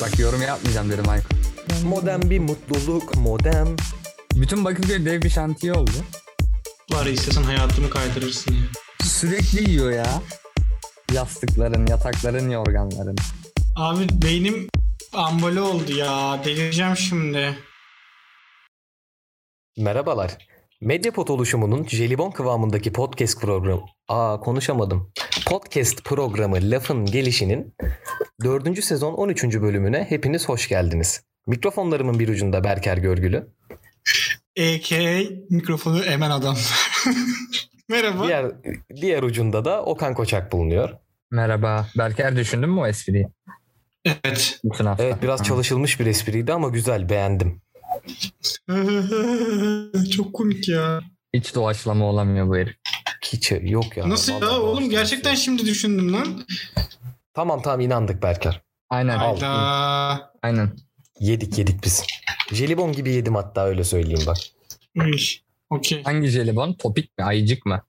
Bak yorum yapmayacağım dedim Aykut. Modern bir mutluluk, modern. Bütün Bakırköy dev bir şantiye oldu. Var istesen hayatımı kaydırırsın ya. Sürekli yiyor ya. Yastıkların, yatakların, yorganların. Abi beynim ambale oldu ya. Delireceğim şimdi. Merhabalar. Medyapod oluşumunun jelibon kıvamındaki podcast programı... Aa konuşamadım. Podcast programı Lafın Gelişi'nin 4. sezon 13. bölümüne hepiniz hoş geldiniz. Mikrofonlarımın bir ucunda Berker Görgülü. A.K.A. mikrofonu emen adam. Merhaba. Diğer, diğer ucunda da Okan Koçak bulunuyor. Merhaba. Berker düşündün mü o espriyi? Evet. Bütün hafta. Evet biraz çalışılmış bir espriydi ama güzel beğendim. Çok komik ya. Hiç doğaçlama olamıyor bu herif. Hiç yok ya. Nasıl ya oğlum gerçekten şimdi düşündüm lan. Tamam tamam inandık Berker. Aynen. Al. Hayda. Aynen. Yedik yedik biz. Jelibon gibi yedim hatta öyle söyleyeyim bak. Okey. Hangi jelibon? Topik mi? Ayıcık mı?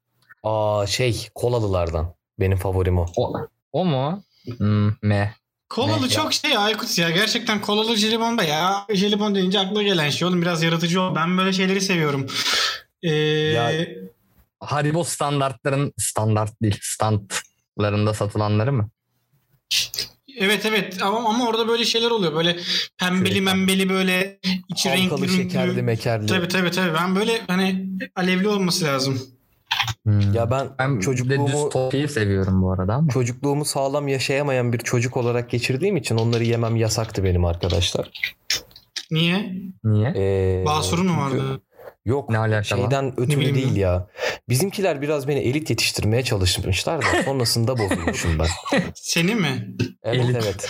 Aa şey kolalılardan. Benim favorim o. O, o mu? Hmm, me. Kolalı çok şey Aykut ya. Gerçekten kolalı jelibon da ya. Jelibon deyince akla gelen şey oğlum biraz yaratıcı ol. Ben böyle şeyleri seviyorum. Ee, Ya- Haribo standartların standart değil standlarında satılanları mı? Evet evet ama, ama orada böyle şeyler oluyor. Böyle pembeli membeli böyle içi Halkalı renkli şekerli renkli. mekerli. Tabii tabii tabii. Ben böyle hani alevli olması lazım. Hmm. Ya ben, ben düz çocukluğumu topiyi seviyorum bu arada ama. çocukluğumu sağlam yaşayamayan bir çocuk olarak geçirdiğim için onları yemem yasaktı benim arkadaşlar. Niye? Niye? Ee, Basurun mu vardı? Yok Ne alaka şeyden ötürü bileyim değil ben. ya. Bizimkiler biraz beni elit yetiştirmeye çalışmışlar da sonrasında bozulmuşum ben. Seni mi? Evet Elit. evet.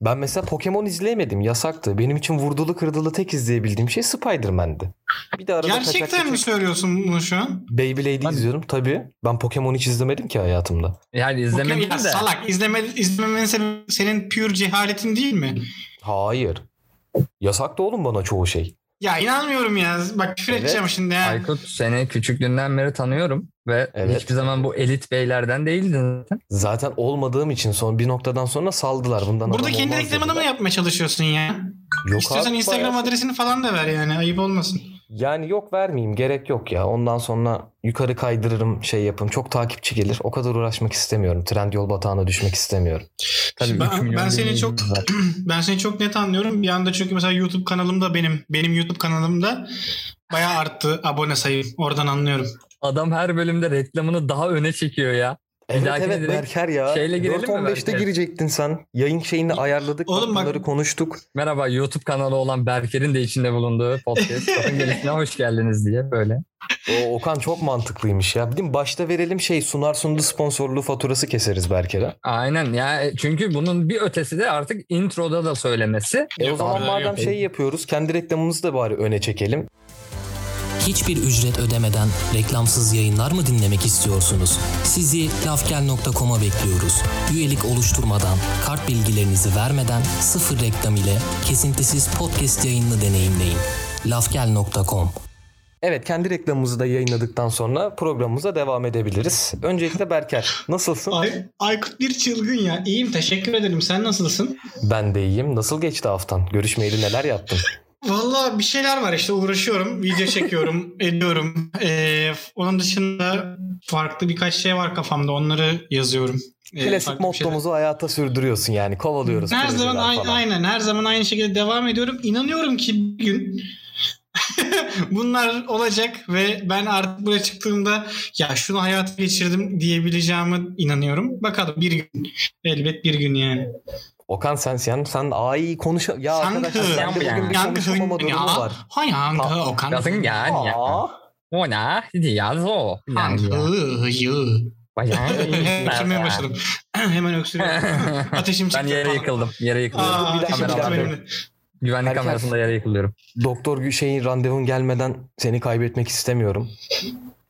Ben mesela Pokemon izleyemedim. Yasaktı. Benim için vurdulu kırdılı tek izleyebildiğim şey Spider-Man'di. Bir de arada Gerçekten kaçak mi kaçak söylüyorsun bunu şu an? Beyblade'i Ben- izliyorum tabii. Ben Pokemon hiç izlemedim ki hayatımda. Yani izlemedim Pokemon- ya de. Salak izleme, izlememenin senin, senin pure cehaletin değil mi? Hayır. Yasaktı oğlum bana çoğu şey. Ya inanmıyorum ya. Bak küfür Evet. edeceğim şimdi ya. Aykut seni küçüklüğünden beri tanıyorum ve Evet. hiçbir zaman bu elit beylerden değildin zaten. Zaten olmadığım için son bir noktadan sonra saldılar. Bundan Burada kendi reklamını mı yapmaya çalışıyorsun ya? Yok İstiyorsan abi, Instagram bayağı- adresini falan da ver yani. Ayıp olmasın. Yani yok vermeyeyim gerek yok ya. Ondan sonra yukarı kaydırırım şey yapın. Çok takipçi gelir. O kadar uğraşmak istemiyorum. Trendyol batağına düşmek istemiyorum. Tabii ben, ben seni çok var. ben seni çok net anlıyorum. Bir anda çünkü mesela YouTube kanalımda benim benim YouTube kanalımda bayağı arttı abone sayım. Oradan anlıyorum. Adam her bölümde reklamını daha öne çekiyor ya. Evet evet direkt Berker ya. şeyle girelim mi 4.15'te Berker? girecektin sen. Yayın şeyini ayarladık. Oğlum bak- bunları konuştuk. Merhaba YouTube kanalı olan Berker'in de içinde bulunduğu podcast. Bakın gelişine hoş geldiniz diye böyle. O Okan çok mantıklıymış ya. Değil mi? Başta verelim şey sunar sundu sponsorluğu faturası keseriz Berker'e. Aynen ya e, çünkü bunun bir ötesi de artık introda da söylemesi. E o zaman madem şey yapıyoruz kendi reklamımızı da bari öne çekelim. Hiçbir ücret ödemeden reklamsız yayınlar mı dinlemek istiyorsunuz? Sizi lafgel.com'a bekliyoruz. Üyelik oluşturmadan, kart bilgilerinizi vermeden sıfır reklam ile kesintisiz podcast yayınını deneyimleyin. lafgel.com Evet kendi reklamımızı da yayınladıktan sonra programımıza devam edebiliriz. Öncelikle Berker nasılsın? Ay, Aykut bir çılgın ya. İyiyim teşekkür ederim. Sen nasılsın? Ben de iyiyim. Nasıl geçti haftan? Görüşmeyeli neler yaptın? Valla bir şeyler var işte uğraşıyorum. Video çekiyorum, ediyorum. Ee, onun dışında farklı birkaç şey var kafamda. Onları yazıyorum. Ee, Klasik mottomuzu hayata sürdürüyorsun yani. Kovalıyoruz. Her zaman aynı, falan. aynen her zaman aynı şekilde devam ediyorum. İnanıyorum ki bir gün bunlar olacak ve ben artık buraya çıktığımda ya şunu hayata geçirdim diyebileceğime inanıyorum. Bakalım bir gün. Elbet bir gün yani. Okan sen sen sen ay konuş ya arkadaşlar sende bugün bir konuşamama durumu ya. var. Ha yankı Ha. Okan. Yazın yani ya. O ne? Ya zo. Bayağı Öksürmeye başladım. Hemen öksürüyorum. Ateşim çıktı. Ben yere yıkıldım. Yere yıkılıyorum. Aa, Bir dakika. Güvenlik Herkes- kamerasında yere yıkılıyorum. Doktor şeyin randevun gelmeden seni kaybetmek istemiyorum.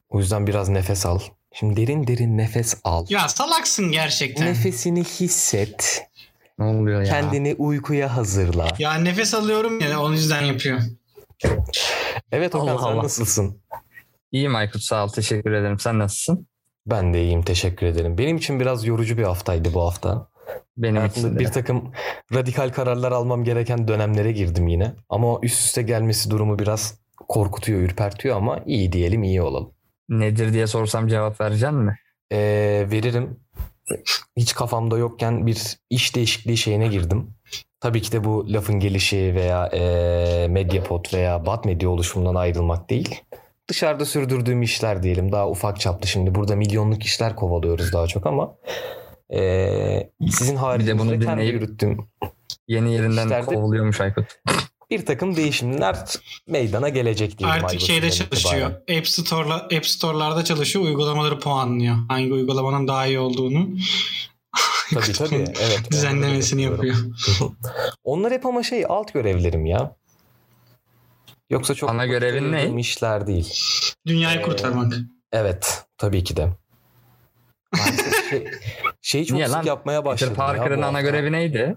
O yüzden biraz nefes al. Şimdi derin derin nefes al. Ya salaksın gerçekten. Nefesini hisset. Ne oluyor ya? Kendini uykuya hazırla. Ya nefes alıyorum ya o yüzden yapıyor. Evet Okan Allah sen Allah. nasılsın? İyiyim Aykut sağ ol. Teşekkür ederim. Sen nasılsın? Ben de iyiyim teşekkür ederim. Benim için biraz yorucu bir haftaydı bu hafta. Benim Hayatımda için de. bir takım radikal kararlar almam gereken dönemlere girdim yine. Ama üst üste gelmesi durumu biraz korkutuyor, ürpertiyor ama iyi diyelim iyi olalım. Nedir diye sorsam cevap vereceksin mi? Ee, veririm. Hiç kafamda yokken bir iş değişikliği şeyine girdim. Tabii ki de bu lafın gelişi veya ee, Mediapod veya Bat Medya oluşumundan ayrılmak değil. Dışarıda sürdürdüğüm işler diyelim daha ufak çaplı şimdi burada milyonluk işler kovalıyoruz daha çok ama ee, sizin haricinizde kendi yürüttüğüm Yeni yerinden İşlerde- kovuluyormuş Aykut. Bir takım değişimler meydana gelecek diyelim. Artık şeyde çalışıyor. itibaren. App Store'la App Store'larda çalışıyor. Uygulamaları puanlıyor. Hangi uygulamanın daha iyi olduğunu Tabii tabii. Evet. düzenlemesini yapıyor. Onlar hep ama şey alt görevlerim ya. Yoksa çok Ana görevin ne? işler değil. Dünyayı Ee, kurtarmak. Evet. Tabii ki de. Maalesef şey, şeyi çok Niye sık lan? yapmaya Peter başladım ya Parker'ın bu ana görevi neydi?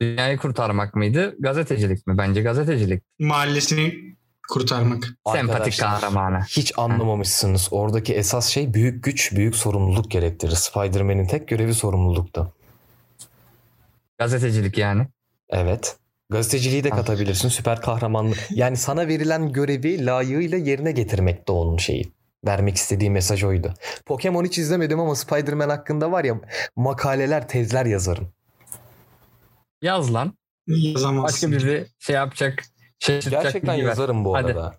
Dünyayı kurtarmak mıydı? Gazetecilik mi? Bence gazetecilik. Mahallesini kurtarmak. Sempatik Arkadaşlar, kahramanı. Hiç anlamamışsınız. Oradaki esas şey büyük güç, büyük sorumluluk gerektirir. Spider-Man'in tek görevi sorumlulukta. Gazetecilik yani. Evet. Gazeteciliği de katabilirsin. Süper kahramanlık. Yani sana verilen görevi layığıyla yerine getirmek de onun şeyi. Vermek istediği mesaj oydu. Pokemon hiç izlemedim ama Spider-Man hakkında var ya makaleler, tezler yazarım. Yaz lan. Yazamazsın. Başka bizi şey yapacak. Şaşırtacak Gerçekten yazarım bu Hadi. arada.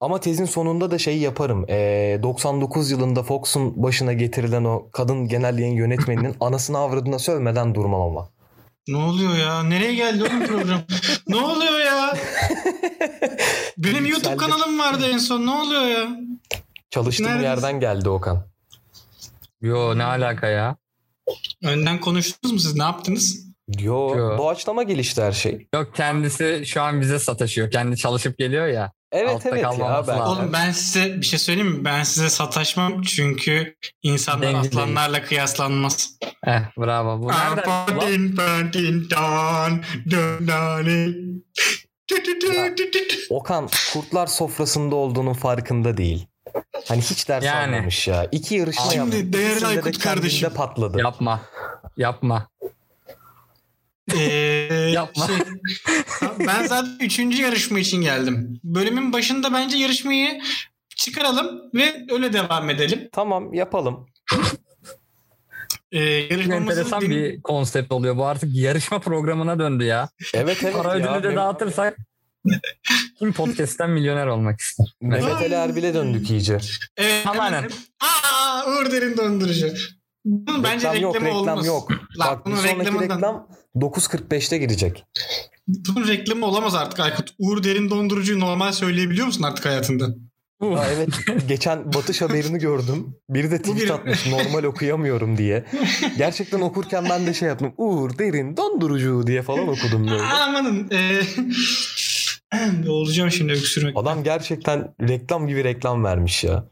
Ama tezin sonunda da şey yaparım. Ee, 99 yılında Fox'un başına getirilen o kadın genel yayın yönetmeninin anasını avradına sövmeden durmam ama. Ne oluyor ya? Nereye geldi oğlum program? ne oluyor ya? Benim YouTube kanalım vardı en son. Ne oluyor ya? Çalıştığım Neredesin? yerden geldi Okan. Yo ne alaka ya? Önden konuştunuz mu siz? Ne yaptınız? Yo, Yo. doğaçlama gelişti her şey. Yok kendisi şu an bize sataşıyor. Kendi çalışıp geliyor ya. Evet Altta evet ya ben. lazım. Oğlum ben size bir şey söyleyeyim mi? Ben size sataşmam çünkü insanlar Dengi aslanlarla kıyaslanmaz. Eh bravo. Bu nereden? Ulan, Apadin padin don, don, doni. Tü tü tü Ya. tü tü tü. Okan kurtlar sofrasında olduğunun farkında değil. Hani hiç ders Yani. almamış ya. İki yarışma Şimdi yaptı. değerli İkisinde de Aykut kardeşim. patladı. Yapma. Yapma. Ee, Yapma. şey, ben zaten üçüncü yarışma için geldim. Bölümün başında bence yarışmayı çıkaralım ve öyle devam edelim. Tamam yapalım. Ee, Çok yarışmamızın enteresan din- bir konsept oluyor. Bu artık yarışma programına döndü ya. Evet evet Para ödülü de dağıtırsak kim podcast'ten milyoner olmak ister? Mehmet Ali Erbil'e döndük iyice. Evet, Tamamen. Aa, Uğur Derin Dondurucu. Bunun bence reklam yok reklamı reklam olmaz. yok. Bak bir bunun sonraki reklamından- reklam 9.45'te girecek. Bunun reklamı olamaz artık Aykut. Uğur Derin Dondurucu'yu normal söyleyebiliyor musun artık hayatında? Ha, evet geçen Batış haberini gördüm. Biri de tweet Bugün- atmış normal okuyamıyorum diye. Gerçekten okurken ben de şey yaptım. Uğur derin dondurucu diye falan okudum böyle. Amanın. Ee, olacağım şimdi öksürmek. Adam gerçekten reklam gibi reklam vermiş ya.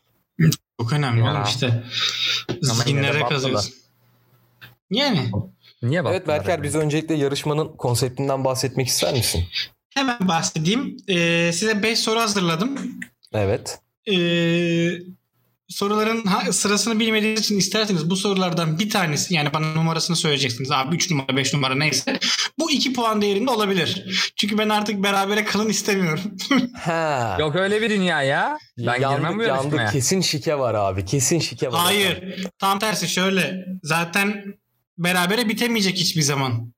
Çok önemli Ya. oğlum işte. Battılar. kazıyorsun. Yani Niye bak? Evet Berker biz öncelikle yarışmanın konseptinden bahsetmek ister misin? hemen bahsedeyim. Ee, size 5 soru hazırladım. Evet. Ee, soruların sırasını bilmediğiniz için isterseniz bu sorulardan bir tanesi yani bana numarasını söyleyeceksiniz. Abi 3 numara 5 numara neyse. Bu 2 puan değerinde olabilir. Çünkü ben artık berabere kalın istemiyorum. Ha. Yok öyle bir dünya ya. Ben girmem bu yandık yandık. Kesin şike var abi. Kesin şike var. Hayır. Tam tersi şöyle. Zaten berabere bitemeyecek hiçbir zaman.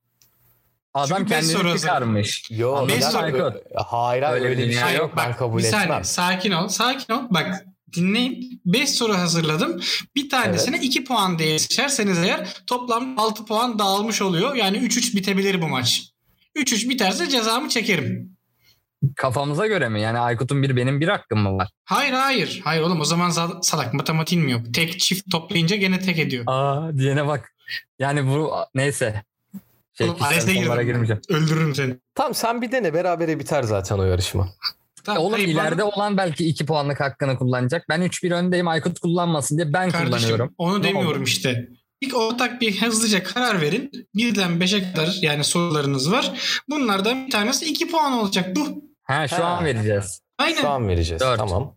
Adam Çünkü kendini çıkarmış. Yo, Beş neden soru- öyle- Hayır hayır Öyle öyle, bir bir dünya şey yok. Ben kabul bir etmem. saniye sakin ol sakin ol. Bak dinleyin. 5 soru hazırladım. Bir tanesine 2 puan diye seçerseniz eğer toplam 6 puan dağılmış oluyor. Yani 3-3 bitebilir bu maç. 3-3 biterse cezamı çekerim. kafamıza göre mi? Yani Aykut'un bir benim bir hakkım mı var? Hayır hayır. Hayır oğlum o zaman za- salak matematiğin mi yok? Tek çift toplayınca gene tek ediyor. Aa diyene bak. Yani bu neyse. Şey, Oğlum kişisel girmeyeceğim. Öldürürüm seni. Tamam sen bir dene berabere biter zaten o yarışma. Tamam, Oğlum hayır, ileride bana- olan belki 2 puanlık hakkını kullanacak. Ben 3-1 öndeyim Aykut kullanmasın diye ben Kardeşim kullanıyorum. onu Ne demiyorum oldu? işte. İlk ortak bir hızlıca karar verin. Birden beşe kadar yani sorularınız var. Bunlardan bir tanesi iki puan olacak bu. Ha şu Ha. an vereceğiz. Aynen. Şu an vereceğiz. Dört. Tamam.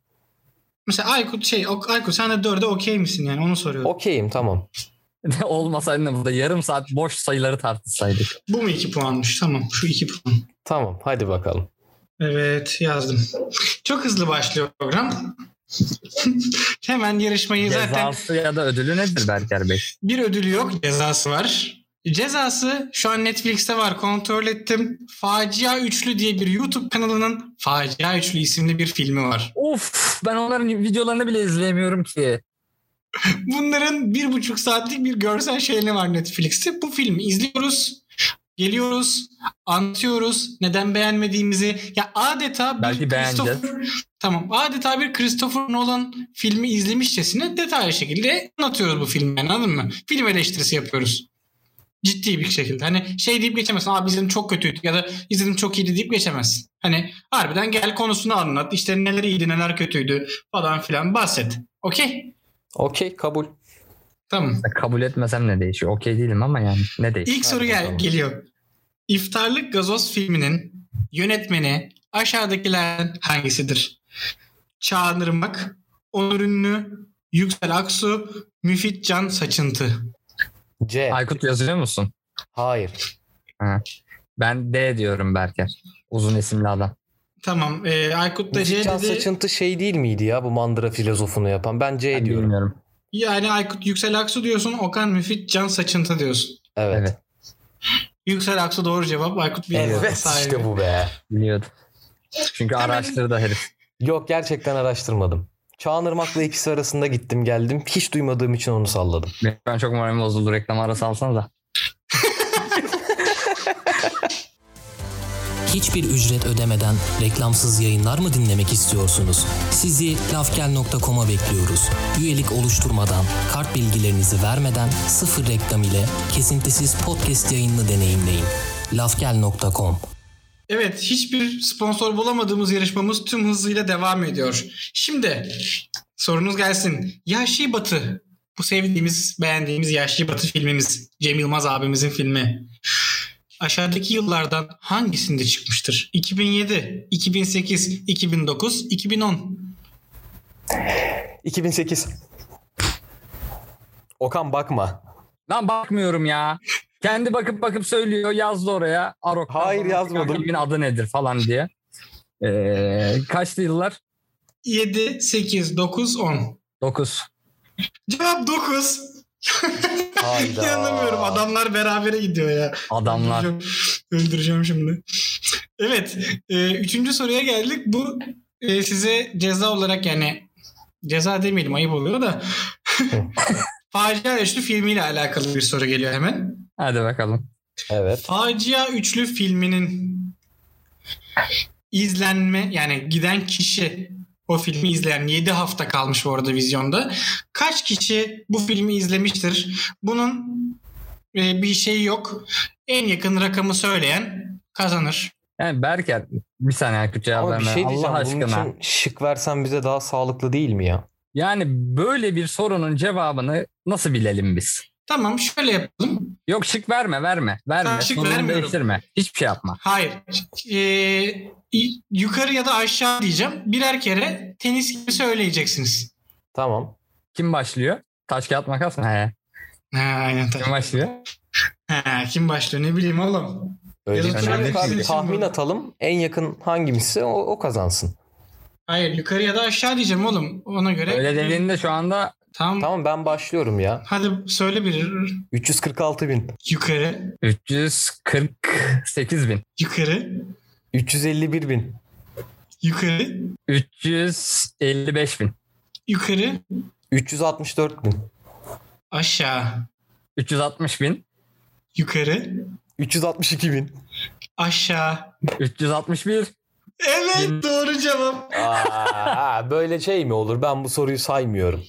Mesela Aykut şey Aykut sen de dörde okey misin yani onu soruyorum. Okeyim tamam. Olmasaydı da burada yarım saat boş sayıları tartışsaydık. Bu mu iki puanmış? Tamam şu iki puan. Tamam hadi bakalım. Evet yazdım. Çok hızlı başlıyor program. Hemen yarışmayı zaten Cezası ya da ödülü nedir Berker Bey? bir ödülü yok cezası var. Cezası şu an Netflix'te var kontrol ettim. Facia Üçlü diye bir YouTube kanalının Facia Üçlü isimli bir filmi var. Of ben onların videolarını bile izleyemiyorum ki. Bunların bir buçuk saatlik bir görsel şeyini var Netflix'te. Bu filmi izliyoruz. Geliyoruz, anlatıyoruz neden beğenmediğimizi. Ya adeta bir Belki beğeneceğiz. Christopher, tamam, adeta bir Christopher Nolan filmi izlemişçesine detaylı şekilde anlatıyoruz bu filmi. Yani, anladın mı? Film eleştirisi yapıyoruz. Ciddi bir şekilde. Hani şey deyip geçemezsin. Abi izledim çok kötüydü ya da izledim çok iyiydi deyip geçemezsin. Hani harbiden gel konusunu anlat. İşte neler iyiydi neler kötüydü falan filan bahset. Okey? Okey kabul. Tamam. Kabul etmesem ne değişiyor? Okey değilim ama yani ne değişiyor? İlk soru gel geliyor. İftarlık Gazoz filminin yönetmeni aşağıdakilerden hangisidir? Çağan Irmak, Onur Ünlü, Yüksel Aksu, Müfit Can Saçıntı. C. Aykut yazıyor musun? Hayır. Ben D diyorum Berker. Uzun isimli adam. Tamam. E, Aykut da C Müzikcan dedi. saçıntı şey değil miydi ya bu mandıra filozofunu yapan? Ben C Ben diyorum. bilmiyorum. Yani Aykut Yüksel Aksu diyorsun. Okan Müfit Can Saçıntı diyorsun. Evet. Evet. Yüksel Aksu doğru cevap. Aykut bir Evet, sahibi. işte bu be. Biliyordum. Çünkü araştırdı herif. Yok gerçekten araştırmadım. Çağınırmak'la ikisi arasında gittim geldim. Hiç duymadığım için onu salladım. Ben çok moralim bozuldu. Reklam arası alsanız da. Hiçbir ücret ödemeden reklamsız yayınlar mı dinlemek istiyorsunuz? Sizi lafgel.com'a bekliyoruz. Üyelik oluşturmadan, kart bilgilerinizi vermeden sıfır reklam ile kesintisiz podcast yayınını deneyimleyin. lafgel.com Evet hiçbir sponsor bulamadığımız yarışmamız tüm hızıyla devam ediyor. Şimdi sorunuz gelsin. Yahşi Batı. Bu sevdiğimiz, beğendiğimiz Yahşi Batı filmimiz. Cem Yılmaz abimizin filmi. Aşağıdaki yıllardan hangisinde çıkmıştır? 2007, 2008, 2009, 2010. 2008. Okan bakma. Lan bakmıyorum ya. Kendi bakıp bakıp söylüyor yazdı oraya. Arok. Hayır, yazmadım. Filmin adı nedir falan diye. Ee, kaçtı yıllar? 7, 8, 9, 10. 9. Cevap 9. Hayda. İnanamıyorum adamlar berabere gidiyor ya. Adamlar. Öldüreceğim, öldüreceğim şimdi. Evet. E, üçüncü soruya geldik. Bu e, size ceza olarak yani ceza demeyelim ayıp oluyor da Facia Üçlü filmiyle alakalı bir soru geliyor hemen. Hadi bakalım. Evet. Facia Üçlü filminin izlenme yani giden kişi o filmi izleyen 7 hafta kalmış bu arada vizyonda. Kaç kişi bu filmi izlemiştir? Bunun e, bir şeyi yok. En yakın rakamı söyleyen kazanır. Yani Berker bir saniye Aykut cevap verme. şey diyeceğim. Allah Bunun aşkına. için şık versen bize daha sağlıklı değil mi ya? Yani böyle bir sorunun cevabını nasıl bilelim biz? Tamam şöyle yapalım. Yok şık verme verme. Verme. Tamam, şık Sonunu vermiyorum. değiştirme. Hiçbir şey yapma. Hayır. Ee, yukarı ya da aşağı diyeceğim. Birer kere tenis gibi söyleyeceksiniz. Tamam. Kim başlıyor? Taş kağıt makas mı? He. Ha, aynen tabii. Kim başlıyor? Ha, kim başlıyor ne bileyim oğlum. Öyle Yazık bir şey önemli değil. Tahmin atalım. En yakın hangimizse o, o kazansın. Hayır yukarı ya da aşağı diyeceğim oğlum. Ona göre. Öyle dediğinde şu anda Tamam. Tamam ben başlıyorum ya. Hadi söyle bir 346 bin. yukarı, 348 bin. yukarı, 351 bin. yukarı, 355 bin. yukarı, 364 bin. aşağı, 360 bin. yukarı, 362 bin. aşağı, 361. Evet Yeni- doğru cevap. Aa, böyle şey mi olur? Ben bu soruyu saymıyorum.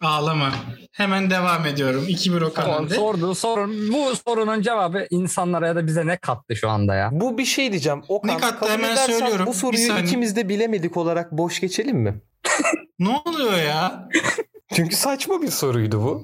Ağlama. Hemen devam ediyorum. 2-1 Okan Sor, önde. sorduğu sorun bu sorunun cevabı insanlara ya da bize ne kattı şu anda ya? Bu bir şey diyeceğim. Okan Ne kattı hemen söylüyorum. Bu soruyu saniye. ikimiz de bilemedik olarak boş geçelim mi? Ne oluyor ya? Çünkü saçma bir soruydu bu.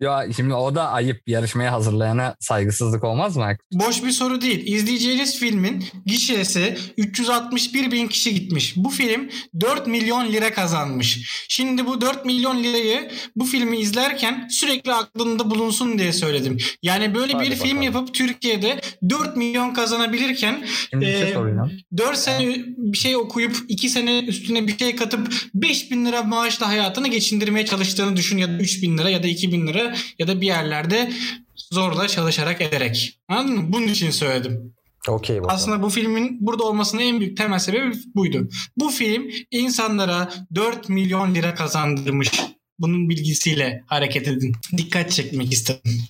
Ya şimdi o da ayıp yarışmaya hazırlayana saygısızlık olmaz mı? Boş bir soru değil. İzleyeceğiniz filmin gişesi 361 bin kişi gitmiş. Bu film 4 milyon lira kazanmış. Şimdi bu 4 milyon lirayı bu filmi izlerken sürekli aklında bulunsun diye söyledim. Yani böyle Hadi bir film bakalım. yapıp Türkiye'de 4 milyon kazanabilirken Şimdi bir şey Ee, sorayım. lan. 4 sene bir şey okuyup 2 sene üstüne bir şey katıp 5 bin lira maaşla hayatını geçindirmeye çalıştığını düşün ya da 3 bin lira ya da 2 bin lira ya da bir yerlerde zorla çalışarak ederek. Anladın mı? Bunun için söyledim. Okey bakalım. Aslında bu filmin burada olmasının en büyük temel sebebi buydu. Bu film insanlara 4 milyon lira kazandırmış. Bunun bilgisiyle hareket edin. Dikkat çekmek istedim.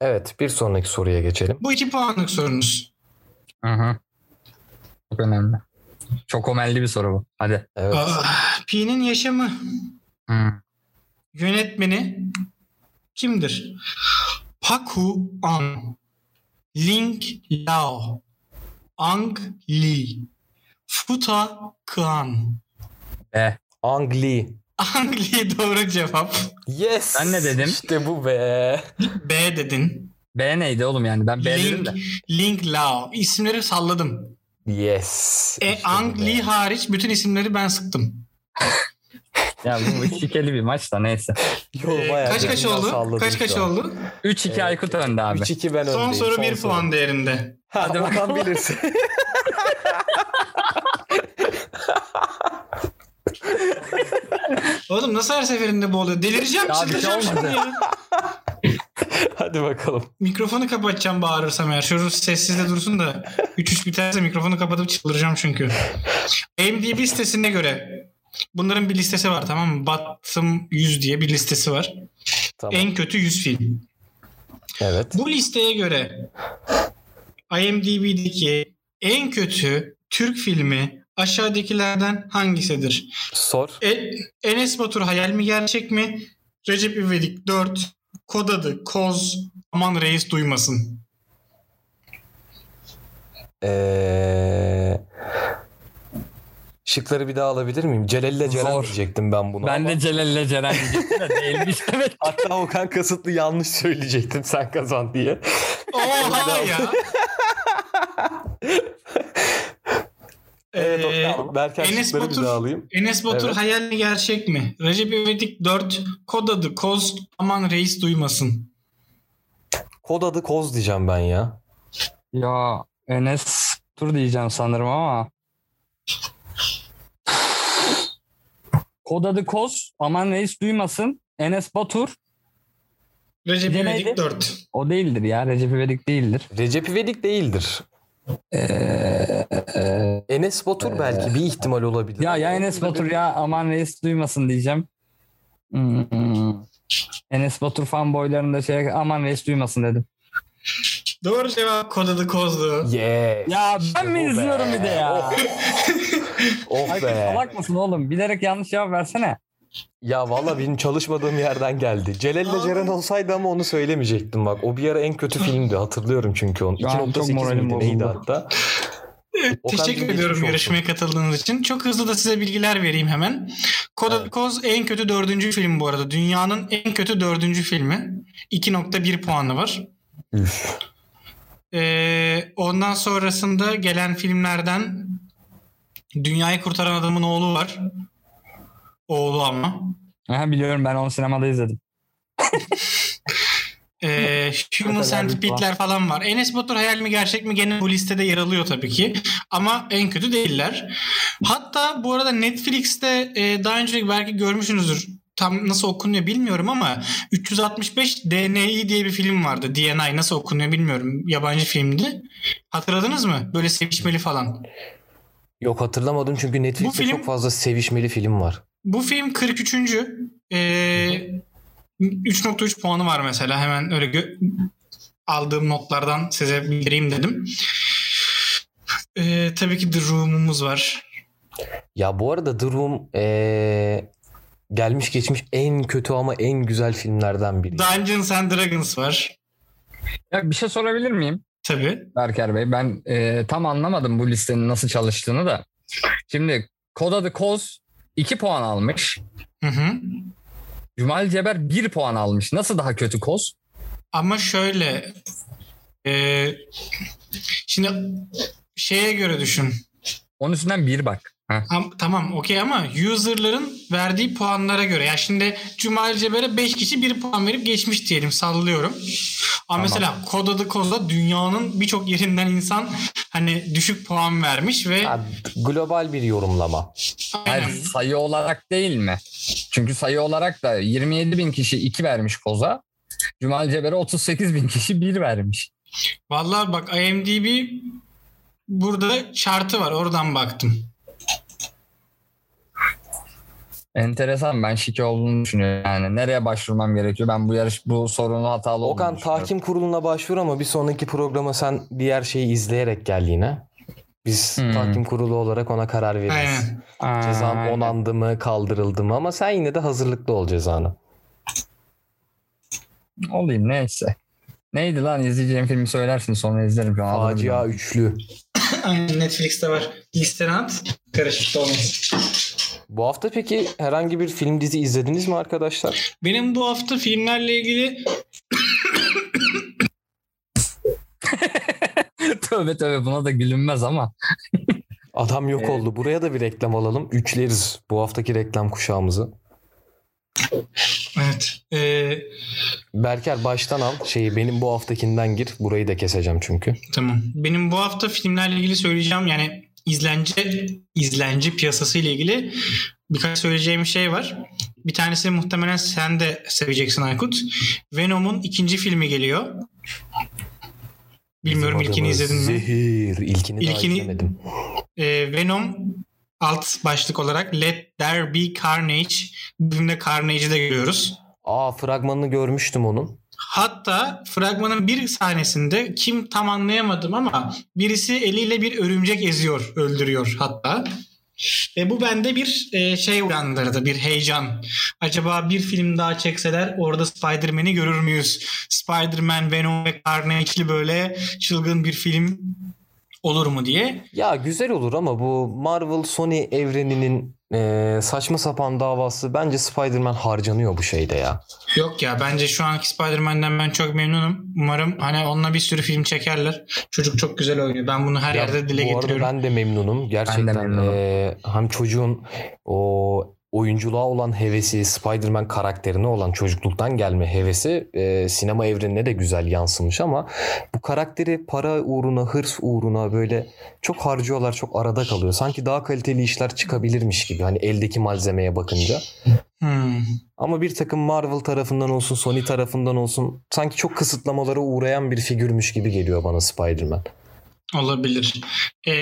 Evet bir sonraki soruya geçelim. Bu 2 puanlık sorunuz. Hı hı. Çok önemli. Çok omelli bir soru bu. Hadi. Evet. Ah, Pi'nin yaşamı. Hı. Yönetmeni kimdir? Paku An, Ling Lao, Ang Lee, Futa Khan. B. Ang Lee. Ang Lee doğru cevap. Yes. Ben ne dedim? İşte bu be. B dedin. B neydi oğlum yani? Ben B dedim Ling, de. Ling Lao. İsimleri salladım. Yes. E, İşte Ang be. Lee hariç bütün isimleri ben sıktım. Ya bu şikeli bir maç da neyse. Yo, Ee, bayağı kaç kaç oldu? salladım Kaç kaç oldu? 3-2 Aykut önde abi. 3-2 ben Son öndeyim. soru 1 puan değerinde. Ha, Hadi bakalım. bilirsin. Oğlum nasıl her seferinde bu oluyor? Delireceğim, Ya şey çıldıracağım şimdi olmadı. ya. Hadi bakalım. Mikrofonu kapatacağım bağırırsam eğer. Şu sessizde dursun da 3-3 biterse mikrofonu kapatıp çıldıracağım çünkü. IMDb sitesine göre bunların bir listesi var tamam mı? Bottom 100 diye bir listesi var. Tamam. En kötü 100 film. Evet. Bu listeye göre IMDb'deki en kötü Türk filmi aşağıdakilerden hangisidir? Sor. E, Enes Batur hayal mi gerçek mi? Recep İvedik 4, Kod adı Koz, Aman Reis duymasın. Ee... Şıkları bir daha alabilir miyim? Celal ile Ceren Zor. diyecektim ben bunu Ben ama. de Celal ile Ceren diyecektim de değilmiş demek. Hatta Okan kasıtlı yanlış söyleyecektim sen kazan diye. Oha ya. Evet Ee, Okan. Berker Enes şıkları bir Batur- daha alayım. Enes Batur Evet. hayal mi gerçek mi? Recep İvedik 4, Kod adı Koz, Aman Reis duymasın. Kod adı Koz diyeceğim ben ya. Ya Enes Tur diyeceğim sanırım ama. Kod adı Koz. Aman reis duymasın. Enes Batur. Recep Bir de İvedik neydi? 4. O değildir ya. Recep İvedik değildir. Recep İvedik değildir. Ee, e, Enes Batur belki bir ihtimal olabilir. ya ya Enes Batur ya aman reis duymasın diyeceğim. Hmm. Enes Batur fanboylarında şey aman reis duymasın dedim. Doğru cevap Kod adı Koz'du. Yes. Ya ben İşte mi izliyorum bir de ya? Oh, Aykut be. salak mısın oğlum? Bilerek yanlış cevap versene. Ya valla benim çalışmadığım yerden geldi. Celal ile Ceren olsaydı ama onu söylemeyecektim bak. O bir ara en kötü filmdi hatırlıyorum çünkü onu. Şu an çok 2.8 moralim miydi neydi bozuldu. hatta. Okan Teşekkür ediyorum yarışmaya katıldığınız için. Çok hızlı da size bilgiler vereyim hemen. Adı Evet. Koz en kötü dördüncü film bu arada. Dünyanın en kötü dördüncü filmi. 2.1 puanı var. Üf. Ee, ondan sonrasında gelen filmlerden Dünyayı Kurtaran Adamın Oğlu var. Oğlu ama. Aha, biliyorum ben onu sinemada izledim. Ee, Human Centipede'ler falan var. Enes Batur hayal mi gerçek mi gene bu listede yer alıyor tabii ki. Ama en kötü değiller. Hatta bu arada Netflix'te e, daha önce belki görmüşsünüzdür. Tam nasıl okunuyor bilmiyorum ama 365 DNI diye bir film vardı. DNI nasıl okunuyor bilmiyorum. Yabancı filmdi. Hatırladınız mı? Böyle sevişmeli falan. Yok hatırlamadım çünkü Netflix'te film- çok fazla sevişmeli film var. Bu film 43. Ee, 3.3 puanı var mesela. Hemen öyle gö- aldığım notlardan size bildireyim dedim. Ee, tabii ki The Room'umuz var. Ya bu arada The Room ee, gelmiş geçmiş en kötü ama en güzel filmlerden biri. Dungeons and Dragons var. Ya bir şey sorabilir miyim Tabii. Berker Bey? Ben e, tam anlamadım bu listenin nasıl çalıştığını da. Şimdi kod adı Koz 2 puan almış. Hı hı. Cumali Ceber 1 puan almış. Nasıl daha kötü Koz? Ama şöyle e, şimdi şeye göre düşün. Onun üstünden 1 bak. Heh. Am- tamam okey ama user'ların verdiği puanlara göre. Ya şimdi Cumali Ceber'e 5 kişi 1 puan verip geçmiş diyelim sallıyorum. Ama Tamam. mesela Kod adı Koz'da dünyanın birçok yerinden insan hani düşük puan vermiş ve Ha, global bir yorumlama. aynen. Hayır, sayı olarak değil mi? Çünkü sayı olarak da 27 bin kişi 2 vermiş Koz'a. Cumali Ceber'e 38 bin kişi 1 vermiş. Vallahi bak IMDb burada şartı var oradan baktım. Enteresan ben şike olduğunu düşünüyorum. Yani nereye başvurmam gerekiyor? Ben bu yarış bu sorunu hatalı Okan tahkim kuruluna başvur ama bir sonraki programa sen diğer şeyi izleyerek gel yine. Biz Hmm. tahkim kurulu olarak ona karar veririz. Aynen. Cezan aynen. onandı mı kaldırıldı mı ama sen yine de hazırlıklı ol cezanı. Olayım neyse. Neydi lan izleyeceğim filmi söylersin sonra izlerim. Facia üçlü. Netflix'te var. Listene at. Karışık olmasın. Bu hafta peki herhangi bir film dizi izlediniz mi arkadaşlar? Benim bu hafta filmlerle ilgili tövbe tövbe buna da gülünmez ama. Adam yok Evet. oldu. Buraya da bir reklam alalım. Üçleriz bu haftaki reklam kuşağımızı. evet. Ee, Berker baştan al. Şeyi benim bu haftakinden gir. Burayı da keseceğim çünkü. Tamam. Benim bu hafta filmlerle ilgili söyleyeceğim yani izlence izlence piyasası ile ilgili birkaç söyleyeceğim şey var. Bir tanesi muhtemelen sen de seveceksin Aykut. Venom'un ikinci filmi geliyor. Bilmiyorum Bizim ilkini izledin mi? Zehir. İlkini, daha İlkini- izlemedim. Ee, Venom alt başlık olarak Let There Be Carnage. Bu filmde Carnage'i de görüyoruz. Aa fragmanını görmüştüm onun. Hatta fragmanın bir sahnesinde kim tam anlayamadım ama birisi eliyle bir örümcek eziyor, öldürüyor hatta. Ve bu bende bir e, şey uyandırdı, bir heyecan. Acaba bir film daha çekseler orada Spider-Man'i görür müyüz? Spider-Man, Venom ve Carnage'li böyle çılgın bir film olur mu diye. Ya güzel olur ama bu Marvel Sony evreninin eee, saçma sapan davası bence Spider-Man harcanıyor bu şeyde ya. Yok ya bence şu anki Spider-Man'den ben çok memnunum. Umarım hani onunla bir sürü film çekerler. Çocuk çok güzel oynuyor. Ben bunu her Ya yerde dile bu arada getiriyorum. ben de memnunum. Gerçekten memnunum. eee, hem çocuğun o oyunculuğa olan hevesi, Spider-Man karakterine olan çocukluktan gelme hevesi eee, sinema evrenine de güzel yansımış ama bu karakteri para uğruna, hırs uğruna böyle çok harcıyorlar, çok arada kalıyor. Sanki daha kaliteli işler çıkabilirmiş gibi hani eldeki malzemeye bakınca. Hmm. Ama bir takım Marvel tarafından olsun, Sony tarafından olsun sanki çok kısıtlamalara uğrayan bir figürmüş gibi geliyor bana Spider-Man. Olabilir. Ee,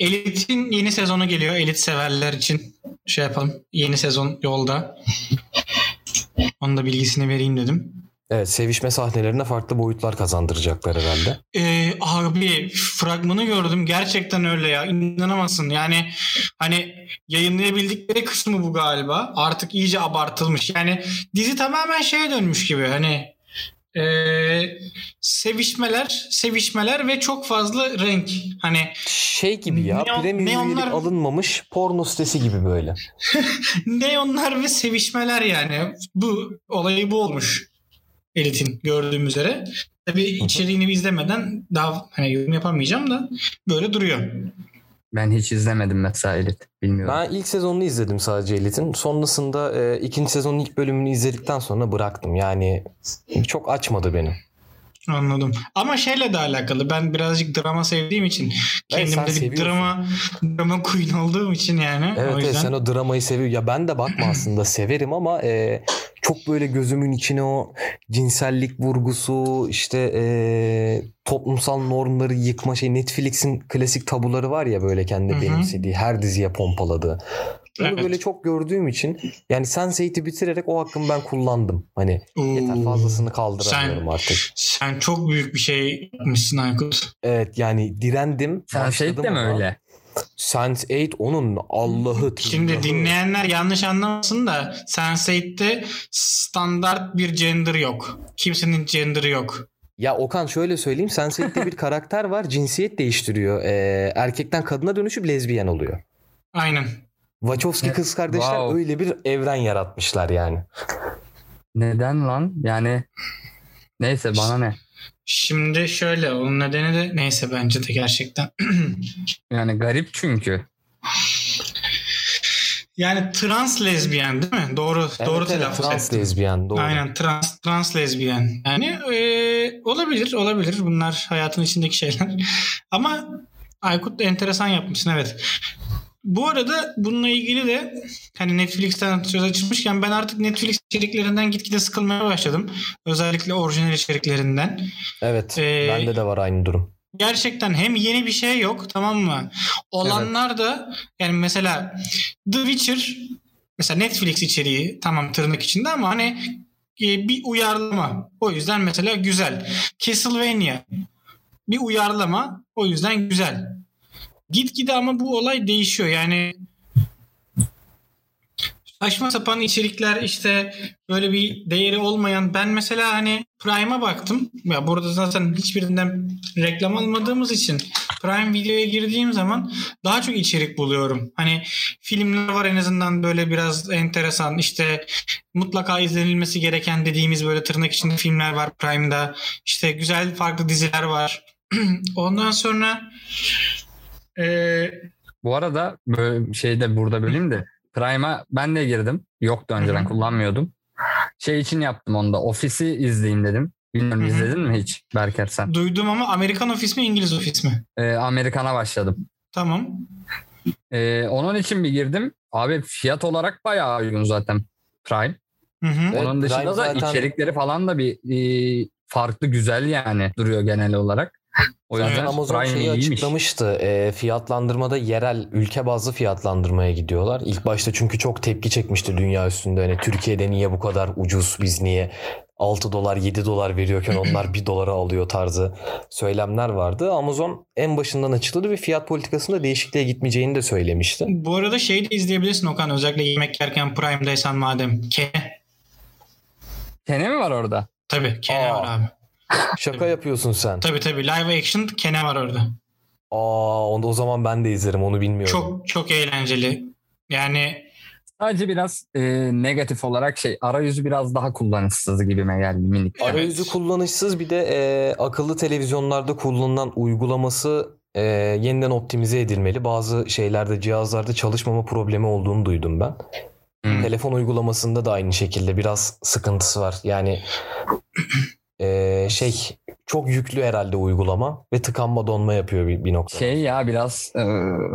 Elite'in yeni sezonu geliyor. Elit severler için şey yapalım. Yeni sezon yolda. Onun da bilgisini vereyim dedim. Evet sevişme sahnelerine farklı boyutlar kazandıracaklar herhalde. Ee, abi fragmanı gördüm. Gerçekten öyle ya. İnanamazsın. Yani hani yayınlayabildikleri kısmı bu galiba. Artık iyice abartılmış. Yani dizi tamamen şeye dönmüş gibi. Hani ee, sevişmeler, sevişmeler ve çok fazla renk. Hani Şey gibi ya Neon- premium neonlar- alınmamış porno sitesi gibi böyle. neonlar ve sevişmeler yani. Bu olayı bu olmuş. Elit'in gördüğüm üzere. Tabii içeriğini izlemeden daha hani yorum yapamayacağım da böyle duruyor. Ben hiç izlemedim mesela Elit. Bilmiyorum. Ben ilk sezonunu izledim sadece Elite'in. Sonrasında e, ikinci sezonun ilk bölümünü izledikten sonra bıraktım. Yani çok açmadı beni. Anladım. Ama şeyle de alakalı. Ben birazcık drama sevdiğim için Evet, kendimde bir drama drama queen olduğum için yani. Evet, o evet yüzden. sen o dramayı seviyorsun. Ya ben de bakma aslında severim ama e, çok böyle gözümün içine o cinsellik vurgusu işte e, toplumsal normları yıkma şey Netflix'in klasik tabuları var ya böyle kendi Hı hı. benimsediği her diziye pompaladığı. Onu Evet. böyle çok gördüğüm için yani Sense8'i bitirerek o hakkımı ben kullandım. Hani yeter Oo. fazlasını kaldıramıyorum Sen- artık. Sen çok büyük bir şey yapmışsın Aykut. Evet yani direndim. Sen şey başladım de mi ama öyle? Sense8 onun Allah'ı Şimdi dinleyenler yanlış anlamasın da Sense8'te standart bir gender yok. Kimsenin gender'ı yok. Ya Okan şöyle söyleyeyim. Sense8'te bir karakter var. Cinsiyet değiştiriyor. Ee, erkekten kadına dönüşüp lezbiyen oluyor. Aynen. Wachowski kız kardeşler Wow. öyle bir evren yaratmışlar yani. Neden lan? Yani neyse bana ne? Şimdi şöyle onun nedeni de neyse bence de gerçekten. Yani garip çünkü. yani trans lezbiyen değil mi? Doğru Evet, doğru evet, telaffuz trans ettim. lezbiyen doğru. Aynen trans trans lezbiyen. Yani e, olabilir olabilir bunlar hayatın içindeki şeyler. Ama Aykut da enteresan yapmışsın evet. Bu arada bununla ilgili de hani Netflix'ten söz açılmışken ben artık Netflix içeriklerinden gitgide sıkılmaya başladım. Özellikle orijinal içeriklerinden. Evet. Ee, bende de var aynı durum. Gerçekten hem yeni bir şey yok tamam mı? Olanlar da yani mesela The Witcher mesela Netflix içeriği tamam tırnak içinde ama hani e, bir uyarlama. O yüzden mesela güzel. Castlevania bir uyarlama. O yüzden güzel. Gitgide ama bu olay değişiyor. Yani saçma sapan içerikler işte böyle bir değeri olmayan ben mesela hani Prime'a baktım. Ya burada zaten hiçbirinden reklam almadığımız için Prime Video'ya girdiğim zaman daha çok içerik buluyorum. Hani filmler var en azından böyle biraz enteresan işte mutlaka izlenilmesi gereken dediğimiz böyle tırnak içinde filmler var Prime'da. İşte güzel farklı diziler var. Ondan sonra eee Bu arada şeyde burada böleyim de Prime'a ben de girdim. Yoktu önceden kullanmıyordum. Şey için yaptım onu da. Ofisi izleyeyim dedim. Bilmiyorum Hı hı. izledin mi hiç Berker sen? duydum ama Amerikan ofis mi İngiliz ofis mi? Ee, Amerikan'a başladım. Tamam. Ee, onun için bir girdim. Abi fiyat olarak bayağı uygun zaten Prime. Hı hı. Evet, Onun dışında Prime da zaten- içerikleri falan da bir e, farklı güzel yani duruyor genel olarak. O Zaten Amazon Prime şeyi iyiymiş. açıklamıştı. E, fiyatlandırmada yerel ülke bazlı fiyatlandırmaya gidiyorlar. İlk başta çünkü çok tepki çekmişti dünya üstünde. Hani Türkiye'de niye bu kadar ucuz biz niye 6 dolar 7 dolar veriyorken onlar 1 dolara alıyor tarzı söylemler vardı. Amazon en başından açıkladı ve fiyat politikasında değişikliğe gitmeyeceğini de söylemişti. Bu arada şey de izleyebilirsin Okan özellikle yemek yerken Prime'daysan madem. Kene. Kene mi var orada? Tabii Kene Aa. var abi. Şaka yapıyorsun sen. Tabii tabii live action Kene var orada. Aa onu o zaman ben de izlerim onu bilmiyorum. Çok çok eğlenceli. Yani Sadece biraz e, negatif olarak şey arayüzü biraz daha kullanışsız gibime geldi minik. Evet. Arayüzü kullanışsız bir de e, akıllı televizyonlarda kullanılan uygulaması e, yeniden optimize edilmeli. Bazı şeylerde cihazlarda çalışmama problemi olduğunu duydum ben. Hmm. Telefon uygulamasında da aynı şekilde biraz sıkıntısı var. Yani e, şey çok yüklü herhalde uygulama ve tıkanma donma yapıyor bir, bir noktada. Şey ya biraz e,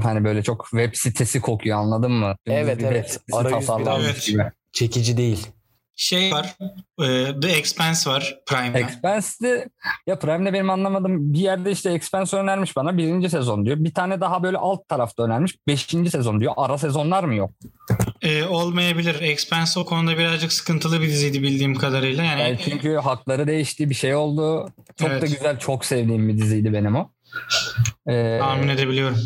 hani böyle çok web sitesi kokuyor anladın mı? Dümdüz Evet, bir evet. Arayüz biraz- gibi. Çekici değil. şey var. e, The Expanse var Prime'da. Expense'de ya Prime'de benim anlamadığım bir yerde işte Expense önermiş bana birinci sezon diyor. Bir tane daha böyle alt tarafta önermiş beşinci sezon diyor. Ara sezonlar mı yok? E, olmayabilir. Expanse o konuda birazcık sıkıntılı bir diziydi bildiğim kadarıyla. Yani, Yani çünkü hakları değişti bir şey oldu. Çok Evet. da güzel çok sevdiğim bir diziydi benim o. Ee, tahmin edebiliyorum.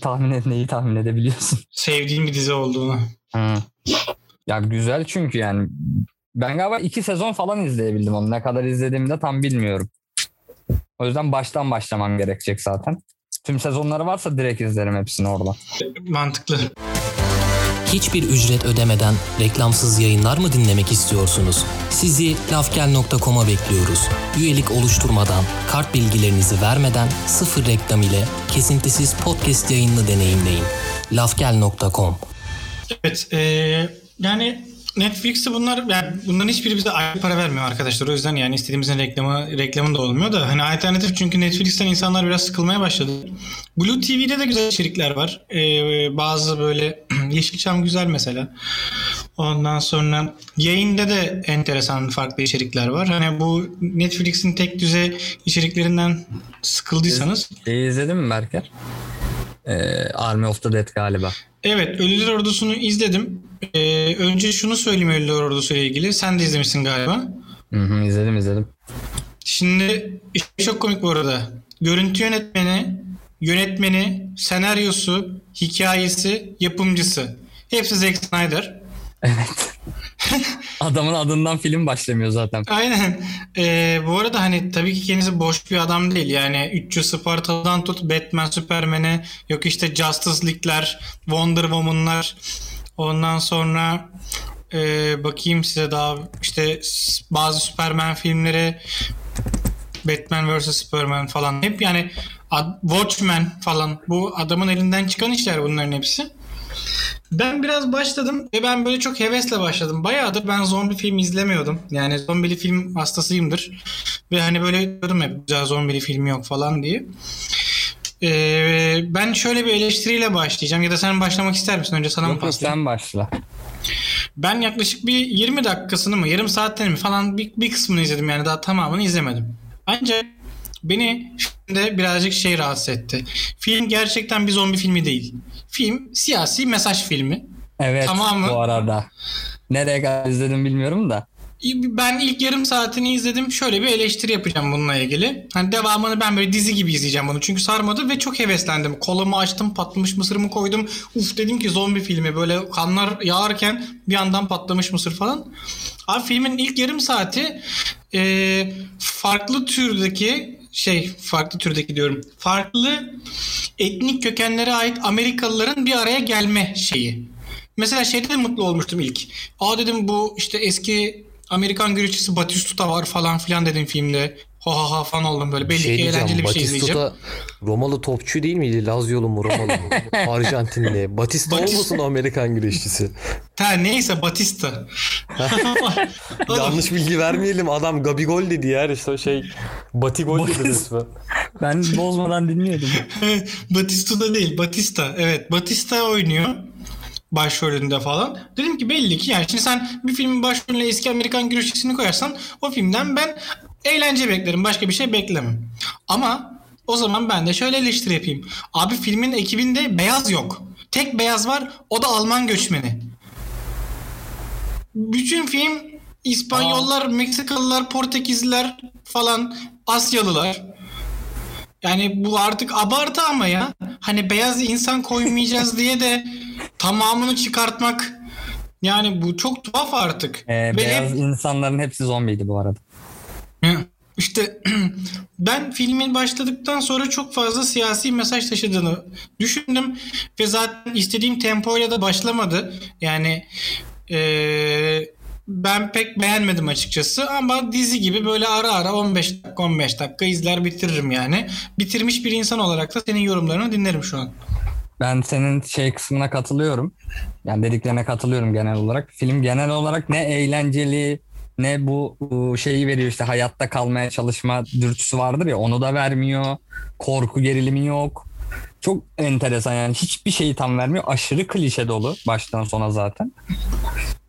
tahmin et neyi tahmin edebiliyorsun. Sevdiğim bir dizi olduğunu. Hı. Ya güzel çünkü yani ben galiba iki sezon falan izleyebildim onu. Ne kadar izlediğimi de tam bilmiyorum. O yüzden baştan başlamam gerekecek zaten. Tüm sezonları varsa direkt izlerim hepsini orada. Mantıklı. Hiçbir ücret ödemeden reklamsız yayınlar mı dinlemek istiyorsunuz? Sizi lafgel.com'a bekliyoruz. Üyelik oluşturmadan, kart bilgilerinizi vermeden sıfır reklam ile kesintisiz podcast yayınını deneyimleyin. lafgel.com Evet. e, yani Netflix'te bunlar yani bunların hiçbiri bize ayrı para vermiyor arkadaşlar. O yüzden yani istediğimizin reklamı reklamın da olmuyor da hani alternatif çünkü Netflix'ten insanlar biraz sıkılmaya başladı. Blue TV'de de güzel içerikler var. E, bazı böyle Yeşilçam güzel mesela. Ondan sonra yayında da enteresan farklı içerikler var. Hani bu Netflix'in tek düze içeriklerinden sıkıldıysanız izledin mi Berker? Ee, Army of the Dead galiba. Evet Ölüler Ordusu'nu izledim. Ee, önce şunu söyleyeyim Ölüler Ordusu ile ilgili. Sen de izlemişsin galiba. Hı hı, izledim izledim. Şimdi çok komik bu arada. Görüntü yönetmeni, yönetmeni, senaryosu, hikayesi, yapımcısı. Hepsi Zack Snyder. Evet. Adamın adından film başlamıyor zaten. Aynen. Ee, bu arada hani tabii ki kendisi boş bir adam değil. Yani 300 Spartalı'dan tut Batman, Superman'e yok işte Justice League'ler, Wonder Woman'lar. Ondan sonra e, bakayım size daha işte bazı Superman filmleri Batman vs Superman falan hep yani Watchmen falan bu adamın elinden çıkan işler bunların hepsi. Ben biraz başladım ve ben böyle çok hevesle başladım. Bayağıdır ben zombi film izlemiyordum. Yani zombili film hastasıyımdır. Ve hani böyle diyordum hep güzel zombili film yok falan diye. Ee, ben şöyle bir eleştiriyle başlayacağım. Ya da sen başlamak ister misin? Önce sana mı paslayayım? sen başla. Ben yaklaşık bir 20 dakikasını mı yarım saatten mi falan bir, bir kısmını izledim yani daha tamamını izlemedim. Ancak beni filmde birazcık şey rahatsız etti. Film gerçekten bir zombi filmi değil. Film siyasi mesaj filmi. Evet Tamam mı? bu arada. Nereye kadar izledim bilmiyorum da. Ben ilk yarım saatini izledim. Şöyle bir eleştiri yapacağım bununla ilgili. Hani devamını ben böyle dizi gibi izleyeceğim bunu. Çünkü sarmadı ve çok heveslendim. Kolumu açtım, patlamış mısırımı koydum. Uf dedim ki zombi filmi böyle kanlar yağarken bir yandan patlamış mısır falan. Abi filmin ilk yarım saati e, farklı türdeki şey farklı türdeki diyorum. Farklı etnik kökenlere ait Amerikalıların bir araya gelme şeyi. Mesela şeyde de mutlu olmuştum ilk. Aa dedim bu işte eski Amerikan güreşçisi Batistuta var falan filan dedim filmde. Ha ha ha falan oldum böyle. Belli şey ki eğlenceli bir şey izleyeceğim. Batistuta Romalı topçu değil miydi? Lazyolu mu Romalı mı? Arjantinli. Batista Batista- olmasın Amerikan güreşçisi. Ha neyse Batista. Yanlış bilgi vermeyelim. Adam Gabigol dedi ya. İşte o şey Batigol dedi resmen. Ben bozmadan dinliyordum. Batista değil Batista. Evet Batista oynuyor başrolünde falan. Dedim ki belli ki yani şimdi sen bir filmin başrolüne eski Amerikan güreşçisini koyarsan o filmden ben eğlence beklerim. Başka bir şey beklemem. Ama o zaman ben de şöyle eleştiri yapayım. Abi filmin ekibinde beyaz yok. Tek beyaz var o da Alman göçmeni. Bütün film İspanyollar, Meksikalılar, Portekizliler falan Asyalılar. Yani bu artık abartı ama ya. Hani beyaz insan koymayacağız diye de tamamını çıkartmak yani bu çok tuhaf artık. Ee, Ve beyaz hep- insanların hepsi zombiydi bu arada. İşte ben filmin başladıktan sonra çok fazla siyasi mesaj taşıdığını düşündüm ve zaten istediğim tempoyla da başlamadı. Yani eee, ben pek beğenmedim açıkçası ama dizi gibi böyle ara ara 15 dakika 15 dakika izler bitiririm yani. Bitirmiş bir insan olarak da senin yorumlarını dinlerim şu an. Ben senin şey kısmına katılıyorum. Yani dediklerine katılıyorum genel olarak. Film genel olarak ne eğlenceli ne bu, şeyi veriyor işte hayatta kalmaya çalışma dürtüsü vardır ya onu da vermiyor. Korku gerilimi yok. Çok enteresan yani hiçbir şeyi tam vermiyor. Aşırı klişe dolu baştan sona zaten.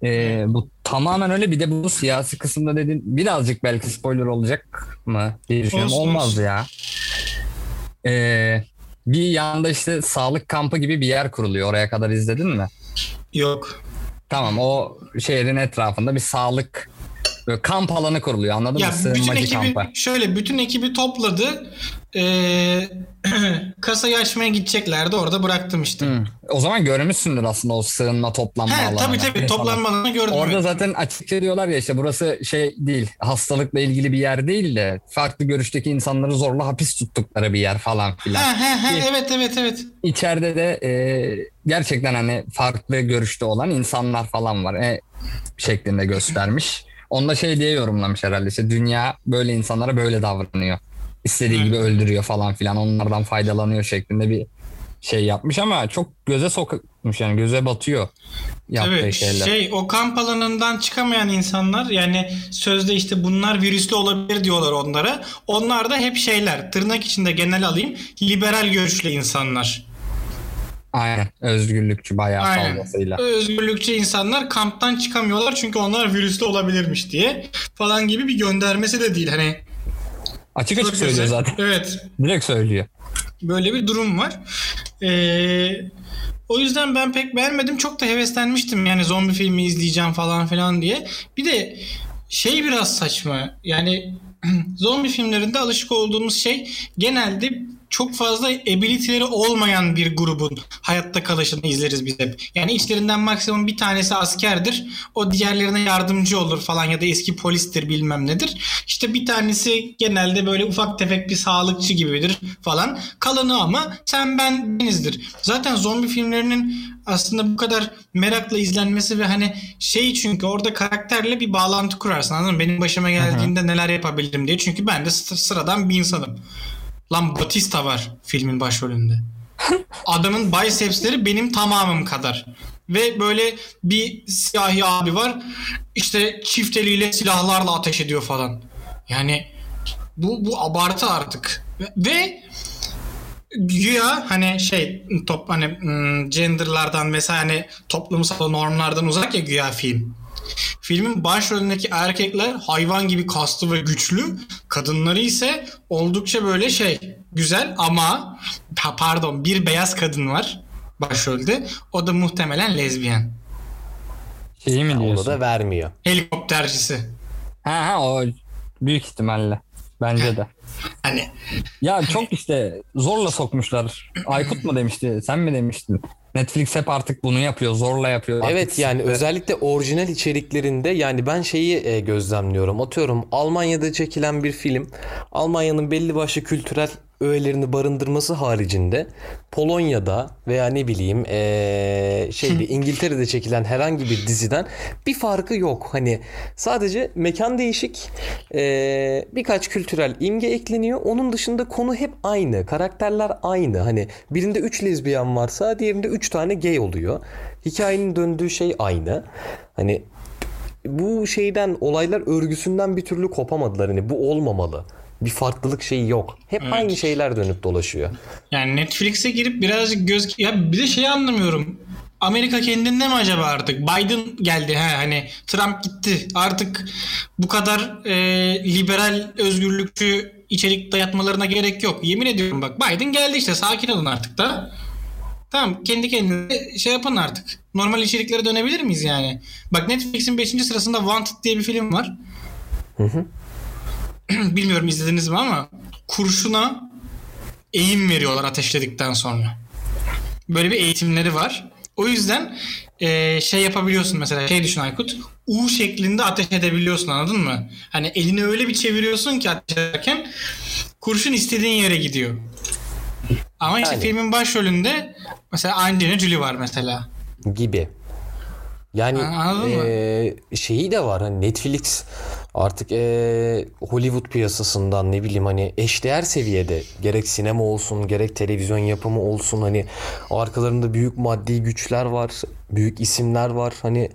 Ee, bu tamamen öyle bir de bu siyasi kısımda dedin birazcık belki spoiler olacak mı diye düşünüyorum. Olsun, Olmaz olsun. ya. Ee, bir yanda işte sağlık kampı gibi bir yer kuruluyor. Oraya kadar izledin mi? Yok. Tamam o şehrin etrafında bir sağlık böyle kamp alanı kuruluyor anladın Ya mı? bütün ekibi kampı. şöyle bütün ekibi topladı. Ee, kasayı açmaya gideceklerdi. Orada bıraktım işte. Hı. O zaman görmüşsündür aslında o sığınma toplanma He, alanı. tabii tabii toplanma alanını gördüm. Orada evet. zaten açıkça diyorlar ya işte burası şey değil hastalıkla ilgili bir yer değil de farklı görüşteki insanları zorla hapis tuttukları bir yer falan filan. He, he, he, evet evet evet. İçeride de e, gerçekten hani farklı görüşte olan insanlar falan var e, şeklinde göstermiş. Onda şey diye yorumlamış herhalde işte dünya böyle insanlara böyle davranıyor. İstediği Evet. gibi öldürüyor falan filan onlardan faydalanıyor şeklinde bir şey yapmış ama çok göze sokmuş yani göze batıyor yaptığı Tabii şeyler. şey o kamp alanından çıkamayan insanlar yani sözde işte bunlar virüslü olabilir diyorlar onlara. Onlar da hep şeyler tırnak içinde genel alayım liberal görüşlü insanlar. Aynen özgürlükçü bayağı Aynen. fazlasıyla. Özgürlükçü insanlar kamptan çıkamıyorlar çünkü onlar virüslü olabilirmiş diye falan gibi bir göndermesi de değil hani. Açık açık Çok söylüyor zaten. Evet Direkt söylüyor. böyle bir durum var. Ee, o yüzden ben pek beğenmedim. Çok da heveslenmiştim yani zombi filmi izleyeceğim falan filan diye. Bir de şey biraz saçma. Yani zombi filmlerinde alışık olduğumuz şey genelde çok fazla ability'leri olmayan bir grubun hayatta kalışını izleriz biz hep. Yani içlerinden maksimum bir tanesi askerdir. O diğerlerine yardımcı olur falan ya da eski polistir bilmem nedir. İşte bir tanesi genelde böyle ufak tefek bir sağlıkçı gibidir falan. Kalanı ama sen ben benizdir. Zaten zombi filmlerinin aslında bu kadar merakla izlenmesi ve hani şey çünkü orada karakterle bir bağlantı kurarsın anladın mı? Benim başıma geldiğinde neler yapabilirim diye. Çünkü ben de sı- sıradan bir insanım. Lan Batista var filmin başrolünde. Adamın bicepsleri benim tamamım kadar. Ve böyle bir siyahi abi var. İşte çift eliyle silahlarla ateş ediyor falan. Yani bu bu abartı artık. Ve, güya hani şey top hani hmm, genderlardan vesaire hani toplumsal normlardan uzak ya güya film. Filmin başrolündeki erkekler hayvan gibi kaslı ve güçlü. Kadınları ise oldukça böyle şey güzel ama ha, pardon bir beyaz kadın var başrolde. O da muhtemelen lezbiyen. Şeyi mi Onu diyorsun? da vermiyor. Helikoptercisi. Ha ha o büyük ihtimalle. Bence de. Hani Ya çok işte zorla sokmuşlar. Aykut mu demişti? Sen mi demiştin? Netflix hep artık bunu yapıyor. Zorla yapıyor. Evet Artık yani sıktı. özellikle orijinal içeriklerinde yani ben şeyi e, gözlemliyorum. Atıyorum Almanya'da çekilen bir film Almanya'nın belli başlı kültürel öğelerini barındırması haricinde Polonya'da veya ne bileyim e, şeyde İngiltere'de çekilen herhangi bir diziden bir farkı yok. Hani sadece mekan değişik e, birkaç kültürel imge ekleniyor. Onun dışında konu hep aynı. Karakterler aynı. Hani birinde 3 lezbiyen varsa diğerinde 3 tane gay oluyor. Hikayenin döndüğü şey aynı. Hani bu şeyden olaylar örgüsünden bir türlü kopamadılar. Hani bu olmamalı. Bir farklılık şeyi yok. Hep Evet. aynı şeyler dönüp dolaşıyor. Yani Netflix'e girip birazcık göz... Ya bir de şeyi anlamıyorum. Amerika kendinde mi acaba artık? Biden geldi ha hani Trump gitti. Artık bu kadar e, liberal özgürlükçü içerik dayatmalarına gerek yok. Yemin ediyorum bak Biden geldi işte sakin olun artık da. Tamam kendi kendine şey yapın artık. Normal içeriklere dönebilir miyiz yani? Bak Netflix'in 5. sırasında Wanted diye bir film var. Bilmiyorum izlediniz mi ama kurşuna eğim veriyorlar ateşledikten sonra. Böyle bir eğitimleri var. O yüzden eee, şey yapabiliyorsun mesela şey düşün Aykut. U şeklinde ateş edebiliyorsun anladın mı? Hani elini öyle bir çeviriyorsun ki ateş ederken kurşun istediğin yere gidiyor. Ama işte Yani. filmin başrolünde mesela Angelina Jolie var mesela. gibi. Yani anladın mı? eee, şeyi de var hani Netflix artık eee, Hollywood piyasasından ne bileyim hani eşdeğer seviyede gerek sinema olsun gerek televizyon yapımı olsun hani arkalarında büyük maddi güçler var büyük isimler var hani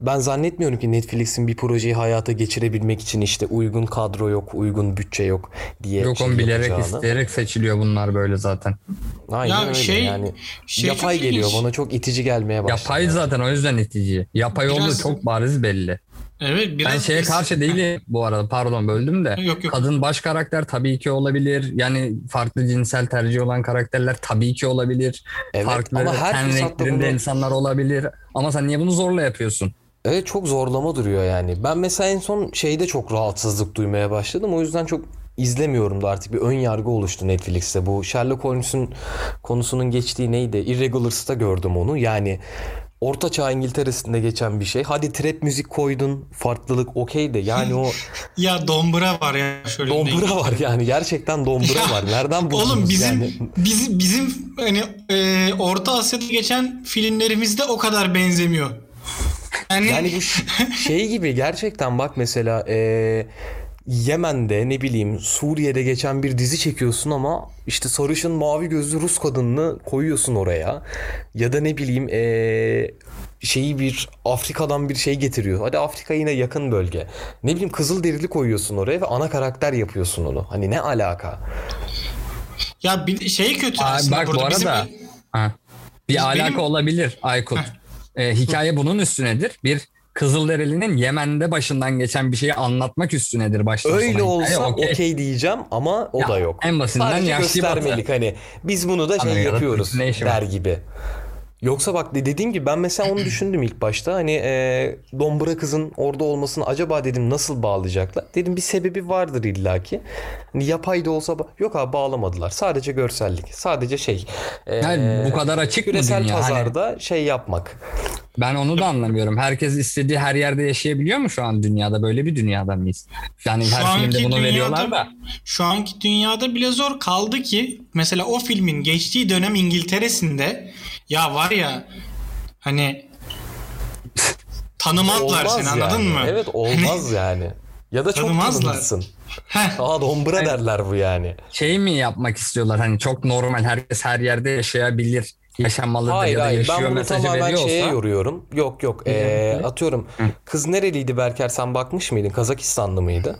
ben zannetmiyorum ki Netflix'in bir projeyi hayata geçirebilmek için işte uygun kadro yok, uygun bütçe yok diye Yok şey onu bilerek yapacağını. isteyerek seçiliyor bunlar böyle zaten. Aynen Ya öyle şey- yani. şey yapay geliyor ilginç. bana çok itici gelmeye başladı. Yapay zaten o yüzden itici. Yapay Biraz- olduğu çok bariz belli. Evet biraz Ben şeye karşı değilim bu arada pardon böldüm de. Yok yok. Kadın baş karakter tabii ki olabilir. Yani farklı cinsel tercih olan karakterler tabii ki olabilir. Evet, farklı ama her ten renklerinde bunu- insanlar olabilir. Ama sen niye bunu zorla yapıyorsun? Evet çok zorlama duruyor yani. Ben mesela en son şeyde çok rahatsızlık duymaya başladım. O yüzden çok izlemiyorum da artık bir ön yargı oluştu Netflix'te. Bu Sherlock Holmes'un konusunun geçtiği neydi? Irregulars'ta gördüm onu. Yani Orta Çağ İngiltere'sinde geçen bir şey. Hadi trap müzik koydun. Farklılık okey de. Yani o Ya dombra var ya şöyle. dombura var yani. Gerçekten dombura var. Nereden buldunuz Oğlum bizim yani? bizim bizim hani e, Orta Asya'da geçen filmlerimizde o kadar benzemiyor. Yani, Yani bu şey gibi gerçekten bak mesela eee, Yemen'de ne bileyim Suriye'de geçen bir dizi çekiyorsun ama işte sarışın mavi gözlü Rus kadınını koyuyorsun oraya. Ya da ne bileyim eee, şeyi bir Afrika'dan bir şey getiriyor. Hadi Afrika yine yakın bölge. Ne bileyim kızıl derili koyuyorsun oraya ve ana karakter yapıyorsun onu. Hani ne alaka? ya bir şey kötü Aa, aslında bak bu burada. Bizim- arada ha, bir Biz- alaka benim- olabilir Aykut. Ee, hikaye bunun üstünedir. Bir Kızılderili'nin Yemen'de başından geçen bir şeyi anlatmak üstünedir baştan Öyle sona. olsa Yani okey okey. diyeceğim ama o Ya, da yok. en basitinden Sadece göstermelik hani biz bunu da şey Anlayalım. yapıyoruz der gibi. Yoksa bak de- dediğim gibi ben mesela onu düşündüm ilk başta. Hani e, Dombra kızın orada olmasını acaba dedim nasıl bağlayacaklar? Dedim bir sebebi vardır illaki. Hani yapay da olsa yok abi bağlamadılar. Sadece görsellik. Sadece şey. e, Yani bu kadar açık mı küresel dünya? Hani pazarda şey yapmak. ben onu da anlamıyorum. Herkes istediği her yerde yaşayabiliyor mu şu an dünyada? Böyle bir dünyada mıyız? Yani Şu her anki filmde bunu dünyada- veriyorlar da. Şu anki dünyada bile zor kaldı ki mesela o filmin geçtiği dönem İngiltere'sinde ya var ya hani tanımazlar Olmaz seni anladın yani. mı? Evet olmaz yani. Ya da çok. Heh, Aa dombra derler bu yani. Şey mi yapmak istiyorlar? Hani çok normal herkes her yerde yaşayabilir. Yaşamalıdır Hayır ya da hayır yaşıyor ben bunu mesajı tamamen veriyorsa. şeye yoruyorum. Yok yok ee, atıyorum. Kız nereliydi Berker sen bakmış mıydın? Kazakistanlı mıydı?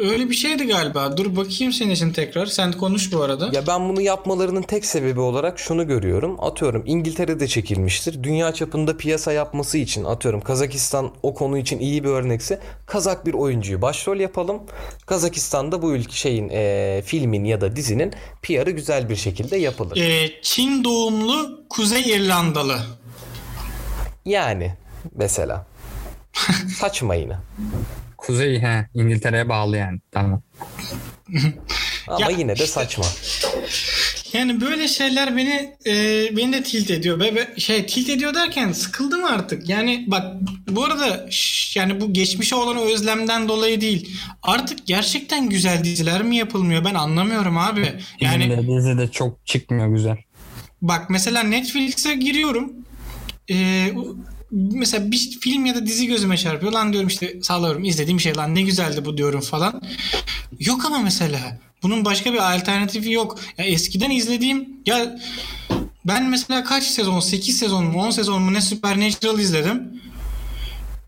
Öyle bir şeydi galiba. Dur bakayım senin için tekrar. Sen konuş bu arada. Ya ben bunu yapmalarının tek sebebi olarak şunu görüyorum. Atıyorum İngiltere'de çekilmiştir. Dünya çapında piyasa yapması için atıyorum Kazakistan o konu için iyi bir örnekse Kazak bir oyuncuyu başrol yapalım. Kazakistan'da bu ülke şeyin ee, filmin ya da dizinin PR'ı güzel bir şekilde yapılır. Ee, Çin doğumlu Kuzey İrlandalı. Yani mesela. Saçma yine. Kuzey he, İngiltere'ye bağlı yani. Tamam. Ama Ya yine de işte- saçma. Yani böyle şeyler beni e, beni de tilt ediyor. Ve, ve şey tilt ediyor derken sıkıldım artık. Yani bak bu arada şş, yani bu geçmişe olan özlemden dolayı değil. Artık gerçekten güzel diziler mi yapılmıyor? Ben anlamıyorum abi. Yani Yani dizi de çok çıkmıyor güzel. Bak mesela Netflix'e giriyorum. Ee, mesela bir film ya da dizi gözüme çarpıyor. Lan diyorum işte sağlıyorum izlediğim şey lan ne güzeldi bu diyorum falan. Yok ama mesela bunun başka bir alternatifi yok. Ya eskiden izlediğim ya ben mesela kaç sezon 8 sezon mu 10 sezon mu ne Supernatural izledim.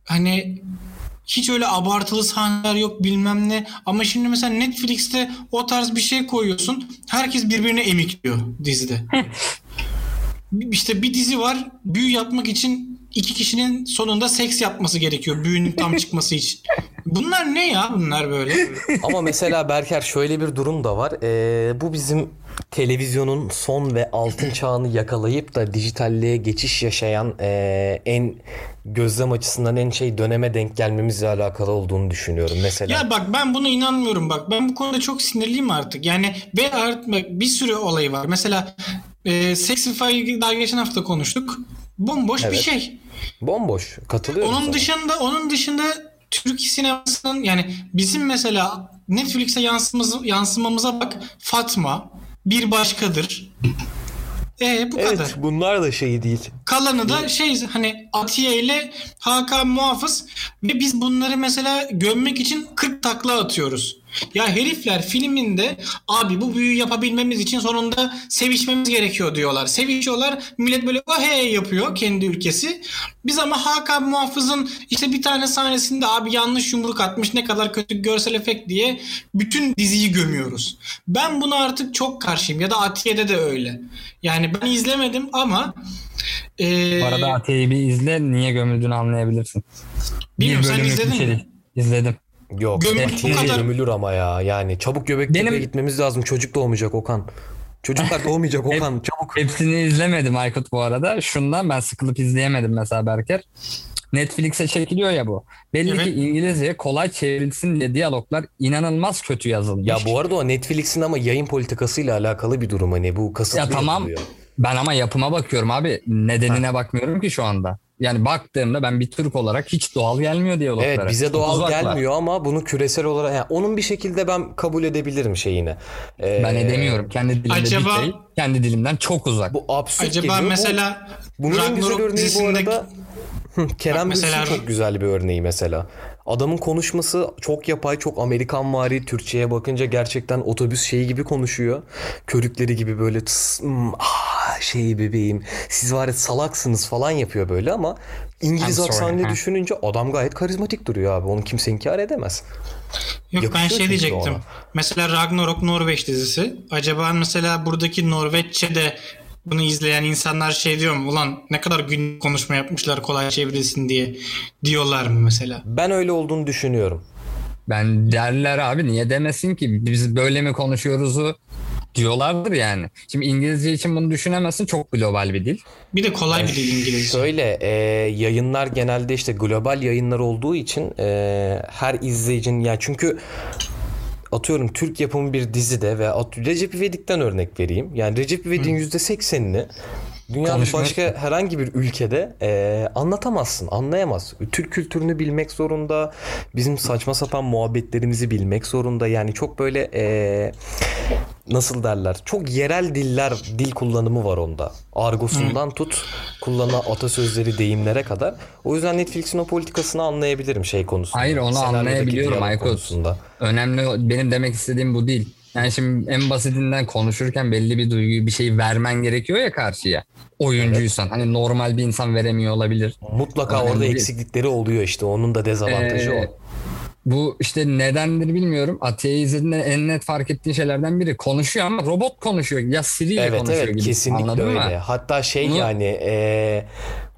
Hani hiç öyle abartılı sahneler yok bilmem ne. Ama şimdi mesela Netflix'te o tarz bir şey koyuyorsun. Herkes birbirine emikliyor dizide. işte bir dizi var. Büyü yapmak için iki kişinin sonunda seks yapması gerekiyor. Büyünün tam çıkması için. Bunlar ne ya bunlar böyle? Ama mesela Berker şöyle bir durum da var. Ee, bu bizim televizyonun son ve altın çağını yakalayıp da dijitalliğe geçiş yaşayan ee, en gözlem açısından en şey döneme denk gelmemizle alakalı olduğunu düşünüyorum. Mesela Ya bak ben buna inanmıyorum bak. Ben bu konuda çok sinirliyim artık. Yani ve artık bir sürü olayı var. Mesela e, Sexify'ı daha geçen hafta konuştuk. Bomboş bir Evet. şey. bomboş katılıyorum. Onun sana. dışında onun dışında Türk sinemasının yani bizim mesela Netflix'e yansımamız, yansımamıza bak Fatma bir başkadır. E bu kadar. Evet bunlar da şey değil. Kalanı da şey hani Atiye ile Hakan Muhafız ve biz bunları mesela gömmek için 40 takla atıyoruz. Ya herifler filminde abi bu büyüyü yapabilmemiz için sonunda sevişmemiz gerekiyor diyorlar. Sevişiyorlar millet böyle oh hey yapıyor kendi ülkesi. Biz ama Hakan Muhafız'ın işte bir tane sahnesinde abi yanlış yumruk atmış ne kadar kötü görsel efekt diye bütün diziyi gömüyoruz. Ben buna artık çok karşıyım ya da Atiye'de de öyle. Yani ben izlemedim ama ee, Bu arada Atiye'yi bir izle niye gömüldüğünü anlayabilirsin. Bilmiyorum, sen izledin bir şey mi? İzledim. Yok Gömül- Atiye bu kadar- gömülür ama ya. Yani çabuk Göbektepe'ye Benim- gitmemiz lazım. Çocuk doğmayacak Okan. Çocuklar doğmayacak Okan çabuk. Hepsini izlemedim Aykut bu arada. Şundan ben sıkılıp izleyemedim mesela Berker. Netflix'e çekiliyor ya bu. Belli Evet. ki İngilizceye kolay çevrilsin diye diyaloglar inanılmaz kötü yazılmış. Ya bu arada o Netflix'in ama yayın politikasıyla alakalı bir durum hani bu kasıtlı Ya tamam. yapılıyor. Ben ama yapıma bakıyorum abi. Nedenine bakmıyorum ki şu anda. Yani baktığımda ben bir Türk olarak hiç doğal gelmiyor diyaloglara. Evet bize Çok doğal uzaklar. gelmiyor ama bunu küresel olarak yani onun bir şekilde ben kabul edebilirim şeyini. Ee, Ben edemiyorum. Kendi dilimde Acaba- bir şey, kendi dilimden çok uzak. Bu absürt acaba geliyor. Bu- mesela bunun en güzel Ragnarok örneği bu dizisindeki arada Hı, Kerem Bak mesela- Bürsin çok güzel bir örneği mesela. Adamın konuşması çok yapay, çok Amerikanvari. Türkçe'ye bakınca gerçekten otobüs şeyi gibi konuşuyor. Körükleri gibi böyle tıs, ah, şey bebeğim siz var ya salaksınız falan yapıyor böyle ama İngiliz ha. düşününce adam gayet karizmatik duruyor abi. Onu kimse inkar edemez. Yok ben Yakışıyor şey çünkü diyecektim. ona. Mesela Ragnarok Norveç dizisi. Acaba mesela buradaki Norveççe de bunu izleyen insanlar şey diyor mu? Ulan ne kadar gün konuşma yapmışlar kolay çevrilsin diye diyorlar mı mesela? Ben öyle olduğunu düşünüyorum. Ben derler abi niye demesin ki biz böyle mi konuşuyoruzu diyorlardır yani. Şimdi İngilizce için bunu düşünemezsin çok global bir dil. Bir de kolay bir dil İngilizce. Şöyle e, yayınlar genelde işte global yayınlar olduğu için e, her izleyicinin ya çünkü atıyorum Türk yapımı bir dizide ve at, Recep İvedik'ten örnek vereyim. Yani Recep İvedik'in %80'ini dünyanın Konuşmak. başka herhangi bir ülkede e, anlatamazsın, anlayamaz. Türk kültürünü bilmek zorunda, bizim saçma sapan muhabbetlerimizi bilmek zorunda. Yani çok böyle e, nasıl derler? Çok yerel diller, dil kullanımı var onda. Argosundan tut, kullanan atasözleri, deyimlere kadar. O yüzden Netflix'in o politikasını anlayabilirim şey konusunda. Hayır, onu anlayabiliyorum Aykut. konusunda. Önemli benim demek istediğim bu değil. Yani şimdi en basitinden konuşurken belli bir duyguyu bir şey vermen gerekiyor ya karşıya. Oyuncuysan hani normal bir insan veremiyor olabilir. Mutlaka Önemli orada eksiklikleri oluyor işte. Onun da dezavantajı Ee, o. Bu işte nedendir bilmiyorum. Atiye izlediğinde en net fark ettiğin şeylerden biri. Konuşuyor ama robot konuşuyor. Ya Siri ile Evet konuşuyor evet gibi. kesinlikle Anladın öyle. mı? Hatta şey Bunu- yani eee,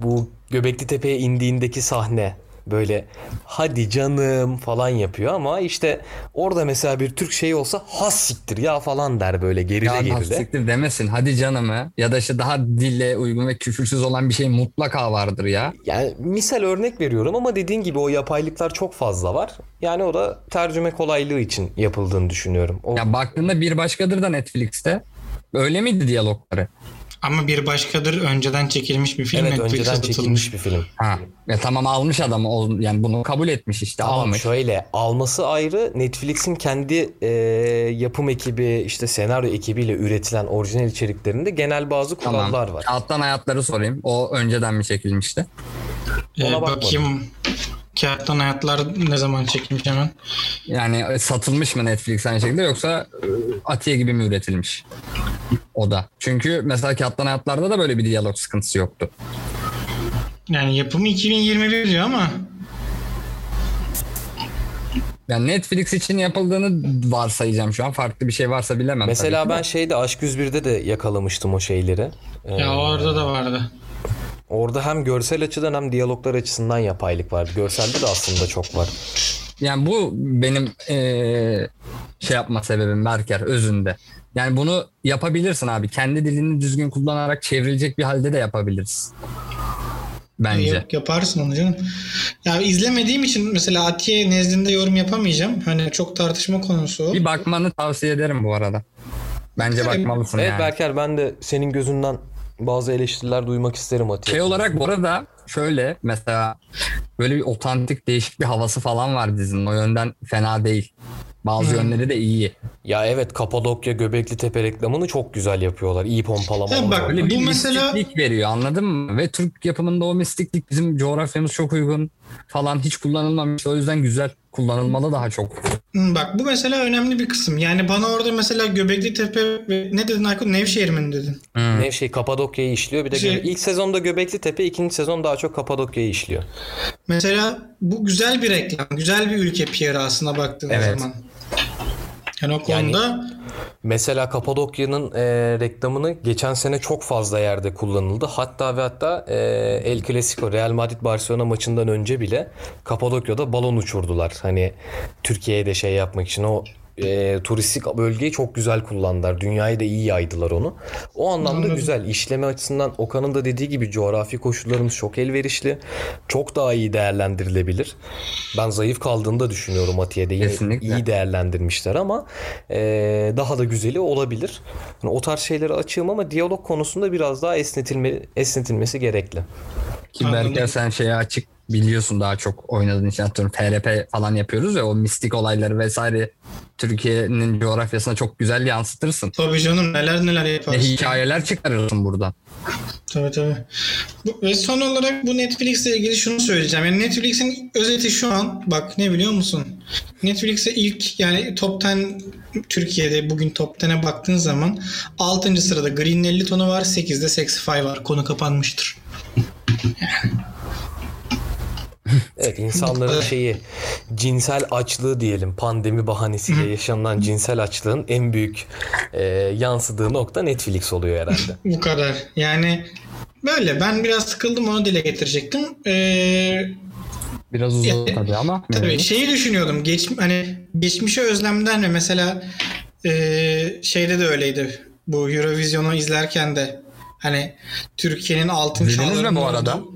bu Göbekli Tepe'ye indiğindeki sahne böyle hadi canım falan yapıyor ama işte orada mesela bir Türk şey olsa has siktir ya falan der böyle gerile Ya gerile. lastiktir demesin. Hadi canımı. Ya da işte daha dille uygun ve küfürsüz olan bir şey mutlaka vardır ya. Yani misal örnek veriyorum ama dediğin gibi o yapaylıklar çok fazla var. Yani o da tercüme kolaylığı için yapıldığını düşünüyorum. O, Ya baktığında bir başkadır da Netflix'te. Öyle miydi diyalogları? Ama bir başkadır önceden çekilmiş bir film. evet Netflix'e önceden atılmış. çekilmiş bir film. Ha. Ya tamam almış adam o- yani bunu kabul etmiş işte Tamam almış. şöyle alması ayrı Netflix'in kendi e, yapım ekibi işte senaryo ekibiyle üretilen orijinal içeriklerinde genel bazı Tamam. kurallar var. Alttan hayatları sorayım. O önceden mi çekilmişti? Ee, Ona bakmadım. bakayım. Kağıttan Hayatlar ne zaman çekilmiş hemen. Yani satılmış mı Netflix aynı şekilde yoksa e, Atiye gibi mi üretilmiş? O da. Çünkü mesela Kağıttan Hayatlar'da da böyle bir diyalog sıkıntısı yoktu. Yani yapımı 2021 diyor ama Yani Netflix için yapıldığını varsayacağım şu an. Farklı bir şey varsa bilemem. Mesela ben de. şeyde Aşk 101'de de yakalamıştım o şeyleri. Ee, ya orada da vardı. Orada hem görsel açıdan hem diyaloglar açısından yapaylık vardı. Görselde de aslında çok var. Yani bu benim eee, şey yapma sebebim Berker özünde. Yani bunu yapabilirsin abi. Kendi dilini düzgün kullanarak çevrilecek bir halde de yapabiliriz. Bence. Yap- yaparsın onu canım. Ya izlemediğim için mesela Atiye nezdinde yorum yapamayacağım. Hani çok tartışma konusu. Bir bakmanı tavsiye ederim bu arada. Bence bakmalısın Evet yani. Berker ben de senin gözünden bazı eleştiriler duymak isterim Atiye. Şey olarak bu arada şöyle mesela böyle bir otantik değişik bir havası falan var dizinin. O yönden fena değil. Bazı Hmm. yönleri de iyi. Ya evet Kapadokya Göbekli Tepe reklamını çok güzel yapıyorlar. İyi pompalama. Ha, bak. Böyle bir Bu mesela- mistiklik veriyor anladın mı? Ve Türk yapımında o mistiklik bizim coğrafyamız çok uygun falan hiç kullanılmamış. O yüzden güzel kullanılmalı daha çok. Hı, Bak bu mesela önemli bir kısım. Yani bana orada mesela Göbekli Tepe ve ne dedin Aykut? Nevşehir mi dedin? Ne şey Kapadokya'yı işliyor. Bir de Şey- ilk sezonda Göbekli Tepe, ikinci sezon daha çok Kapadokya'yı işliyor. Mesela bu güzel bir reklam. Güzel bir ülke PR'ı aslında baktığın Evet. zaman. Yani o Yani- konuda Mesela Kapadokya'nın e, reklamını geçen sene çok fazla yerde kullanıldı. Hatta ve hatta e, El Clasico Real Madrid Barcelona maçından önce bile Kapadokya'da balon uçurdular. Hani Türkiye'ye de şey yapmak için o e, turistik bölgeyi çok güzel kullandılar. Dünyayı da iyi yaydılar onu. O anlamda Anladım. güzel. İşleme açısından Okan'ın da dediği gibi coğrafi koşullarımız çok elverişli. Çok daha iyi değerlendirilebilir. Ben zayıf kaldığını da düşünüyorum Atiye'de. Yine Kesinlikle. iyi değerlendirmişler ama e, daha da güzeli olabilir. Yani o tarz şeyleri açığım ama diyalog konusunda biraz daha esnetilme, esnetilmesi gerekli. Ki. Berker sen şeye açık biliyorsun daha çok oynadığın için atıyorum FRP falan yapıyoruz ya o mistik olayları vesaire Türkiye'nin coğrafyasına çok güzel yansıtırsın. tabii canım neler neler Ne yaparsın. hikayeler çıkarırsın buradan. Tabii tabii. Bu, ve son olarak bu Netflix'le ilgili şunu söyleyeceğim. Yani Netflix'in özeti şu an bak ne biliyor musun? Netflix'e ilk yani top 10 Türkiye'de bugün top 10'e baktığın zaman 6. sırada Green 50 tonu var 8'de Sexify var. Konu kapanmıştır. Evet insanların şeyi cinsel açlığı diyelim pandemi bahanesiyle yaşanılan cinsel açlığın en büyük e, yansıdığı nokta Netflix oluyor herhalde. Bu kadar. Yani böyle. Ben biraz sıkıldım onu dile getirecektim. Ee, Biraz uzun Ya, tabii ama. tabii şeyi düşünüyordum. Geç, hani geçmişe özlemden ve mesela ee, şeyde de öyleydi. Bu Eurovision'u izlerken de hani Türkiye'nin altın çağlarının bu arada? olduğu-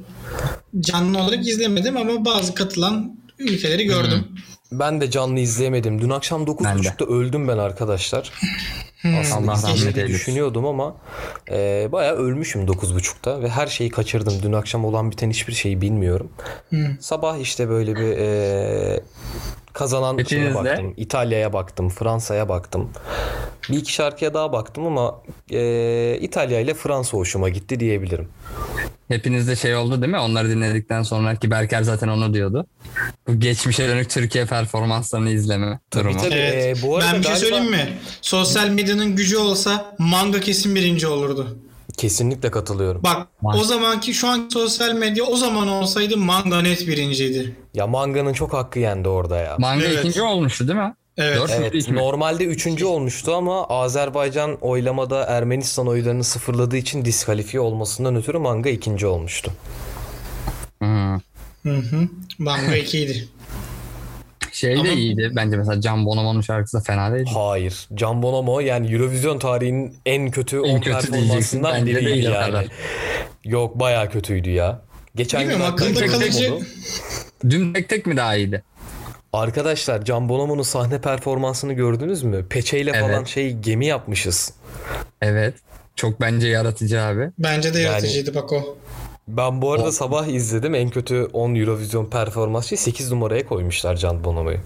Canlı olarak izlemedim ama bazı katılan ülkeleri gördüm. Ben de canlı izleyemedim. Dün akşam Ben de. 9.30'da öldüm ben arkadaşlar. Aslında Allah rahmet izlemeyi eylesin. düşünüyordum ama e, bayağı ölmüşüm 9.30'da ve her şeyi kaçırdım. Dün akşam olan biten hiçbir şeyi bilmiyorum. Sabah işte böyle bir e, kazanan baktım. İtalya'ya baktım, Fransa'ya baktım. Bir iki şarkıya daha baktım ama e, İtalya ile Fransa hoşuma gitti diyebilirim. Hepinizde şey oldu değil mi? Onları dinledikten sonra ki Berker zaten onu diyordu. Bu geçmişe dönük Türkiye performanslarını izleme durumu. tabii. Evet. Ee, bu arada ben bir şey galiba- söyleyeyim mi? Sosyal medyanın gücü olsa manga kesin birinci olurdu. Kesinlikle katılıyorum. Bak Vay. o zamanki şu an sosyal medya o zaman olsaydı manga net birinciydi. Ya manganın çok hakkı yendi orada ya. Manga Evet. ikinci olmuştu değil mi? Evet. Dört Evet normalde üçüncü olmuştu ama Azerbaycan oylamada Ermenistan oylarını sıfırladığı için diskalifiye olmasından ötürü manga ikinci olmuştu. Hı. Hı hı. Manga 2'ydi. Şey de Ama- iyiydi. Bence mesela Can Bonomo'nun şarkısı da fena değil. Hayır. Can Bonomo yani Eurovision tarihinin en kötü En 10 kötü diyeceksin. performansından Bence biriydi değil yani. kadar. Yok bayağı kötüydü ya. Geçen gün Bilmiyorum, tek tek kalıcı- oldu. Dün tek tek mi daha iyiydi? Arkadaşlar Can Bonomo'nun sahne performansını gördünüz mü? Peçeyle falan Evet. şey gemi yapmışız. Evet. Çok bence yaratıcı abi. Bence de Yani- yaratıcıydı bak o. Ben bu arada O- sabah izledim. En kötü 10 Eurovision performansı 8 numaraya koymuşlar Can Bonomo'yu.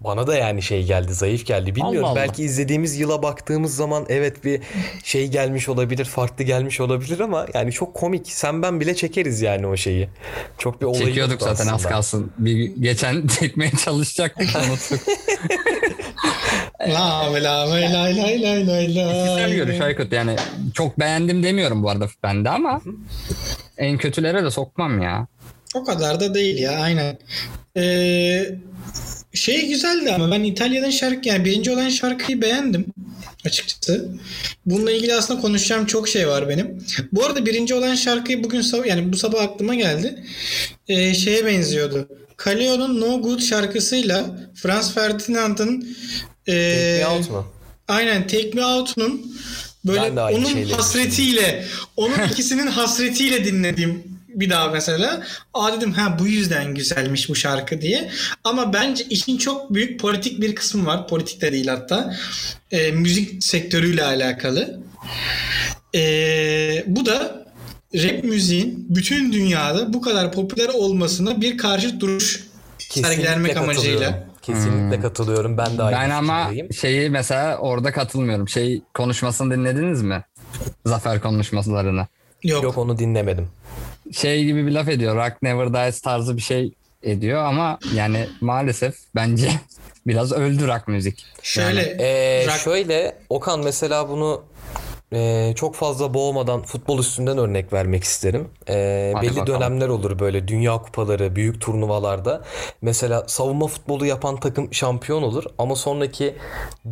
Bana da yani şey geldi, zayıf geldi. Bilmiyorum Allah Allah. belki izlediğimiz yıla baktığımız zaman evet bir şey gelmiş olabilir, farklı gelmiş olabilir ama yani çok komik. Sen ben bile çekeriz yani o şeyi. Çok bir olay Çekiyorduk zaten az aslında. kalsın. Bir geçen çekmeye çalışacaktık unuttuk. La la la la la la la Güzel la. görüş Aykut. Yani çok beğendim demiyorum bu arada ben de ama en kötülere de sokmam ya. O kadar da değil ya aynen. Ee, şey güzeldi ama ben İtalya'dan şarkı yani birinci olan şarkıyı beğendim açıkçası. Bununla ilgili aslında konuşacağım çok şey var benim. Bu arada birinci olan şarkıyı bugün sabah yani bu sabah aklıma geldi. Ee, şeye benziyordu. Kaleo'nun No Good şarkısıyla Franz Ferdinand'ın ee, Take Me Out mu? Aynen Take Me Out'un böyle onun hasretiyle onun ikisinin hasretiyle dinlediğim bir daha mesela. Aa dedim ha bu yüzden güzelmiş bu şarkı diye. Ama bence işin çok büyük politik bir kısmı var. Politik de değil hatta. Ee, müzik sektörüyle alakalı. Ee, bu da rap müziğin bütün dünyada bu kadar popüler olmasına bir karşı duruş sergilenmek amacıyla. Kesinlikle katılıyorum. Ben de aynı Ben ama şeyi mesela orada katılmıyorum. Şey konuşmasını dinlediniz mi? Zafer konuşmalarını. Yok. Yok onu dinlemedim. Şey gibi bir laf ediyor. Rock Never Dies tarzı bir şey ediyor ama yani maalesef bence biraz öldü rock müzik. Şöyle Ee, rock- şöyle Okan mesela bunu e, çok fazla boğmadan futbol üstünden örnek vermek isterim. E, Hadi belli bakalım. dönemler olur böyle dünya kupaları, büyük turnuvalarda. Mesela savunma futbolu yapan takım şampiyon olur ama sonraki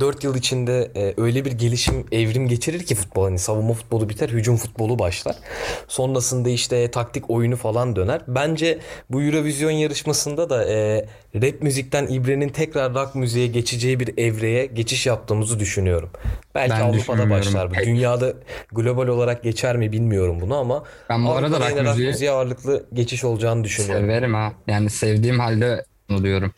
4 yıl içinde e, öyle bir gelişim, evrim geçirir ki futbol. Hani savunma futbolu biter, hücum futbolu başlar. Sonrasında işte taktik oyunu falan döner. Bence bu Eurovision yarışmasında da e, rap müzikten İbre'nin tekrar rock müziğe geçeceği bir evreye geçiş yaptığımızı düşünüyorum. Belki Ben Avrupa'da başlar bu. Pek. Dünyada global olarak geçer mi bilmiyorum bunu ama Ben bu arada rock müziği- müziğe ağırlıklı geçiş olacağını düşünüyorum. Severim ha. Yani sevdiğim halde bunu diyorum.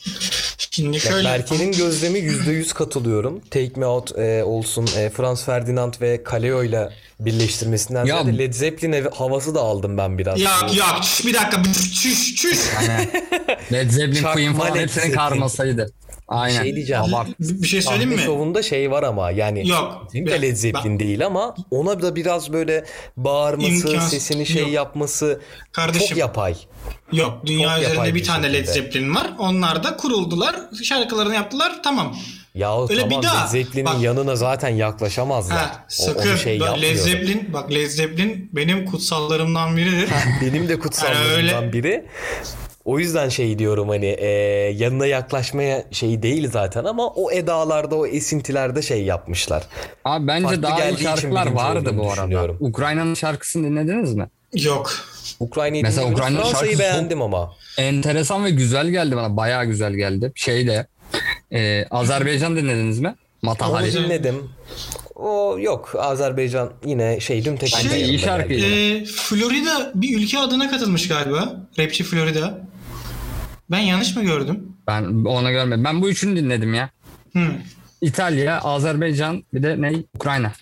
Şimdi Ya şöyle Berke'nin gözlemi %100 katılıyorum. Take Me Out e, olsun, e, Franz Ferdinand ve Kaleo ile birleştirmesinden Ya- ziyade Led Zeppelin havası da aldım ben biraz. Yak çüş, bir dakika çüş çüş. Yani Led Zeppelin, Queen falan hepsinin karmasaydı. Aynen. Şey diyeceğim. Abart. Bir şey söyleyeyim mi? şovunda şey var ama yani Yok. kesinlikle Led Zeppelin değil ama ona da biraz böyle bağırması, İmkansız. sesini şey Yok. yapması Kardeşim. çok yapay. Yok dünya Çok üzerinde bir bir tane Led. Zeppelin var. Onlar da kuruldular. Şarkılarını yaptılar. Tamam. Ya Öyle bir tamam daha, Led Zeppelin'in bak- yanına zaten yaklaşamazlar. O- onu sakın. şey bak, Led. Zeppelin, bak Led Zeppelin benim kutsallarımdan biridir. Benim de Yani kutsallarımdan öyle- biri. O yüzden şey diyorum hani e, yanına yaklaşmaya şey değil zaten ama o edalarda o esintilerde şey yapmışlar. Abi bence Farklı daha iyi şarkılar vardı bu arada. Ukrayna'nın şarkısını dinlediniz mi? Yok. Ukrayna'yı Mesela dinlemedim. Ukrayna Fransa'yı şarkısı beğendim ama. Enteresan ve güzel geldi bana. Bayağı güzel geldi. Şeyde e, Azerbaycan dinlediniz mi? Onu Matahari. dinledim. O yok Azerbaycan yine şey düm tek Bence iyi şarkıydı. Ee, Florida bir ülke adına katılmış galiba. Rapçi Florida. Ben yanlış mı gördüm? Ben onu görmedim. Ben bu üçünü dinledim ya. Hı. İtalya, Azerbaycan bir de ne? Ukrayna.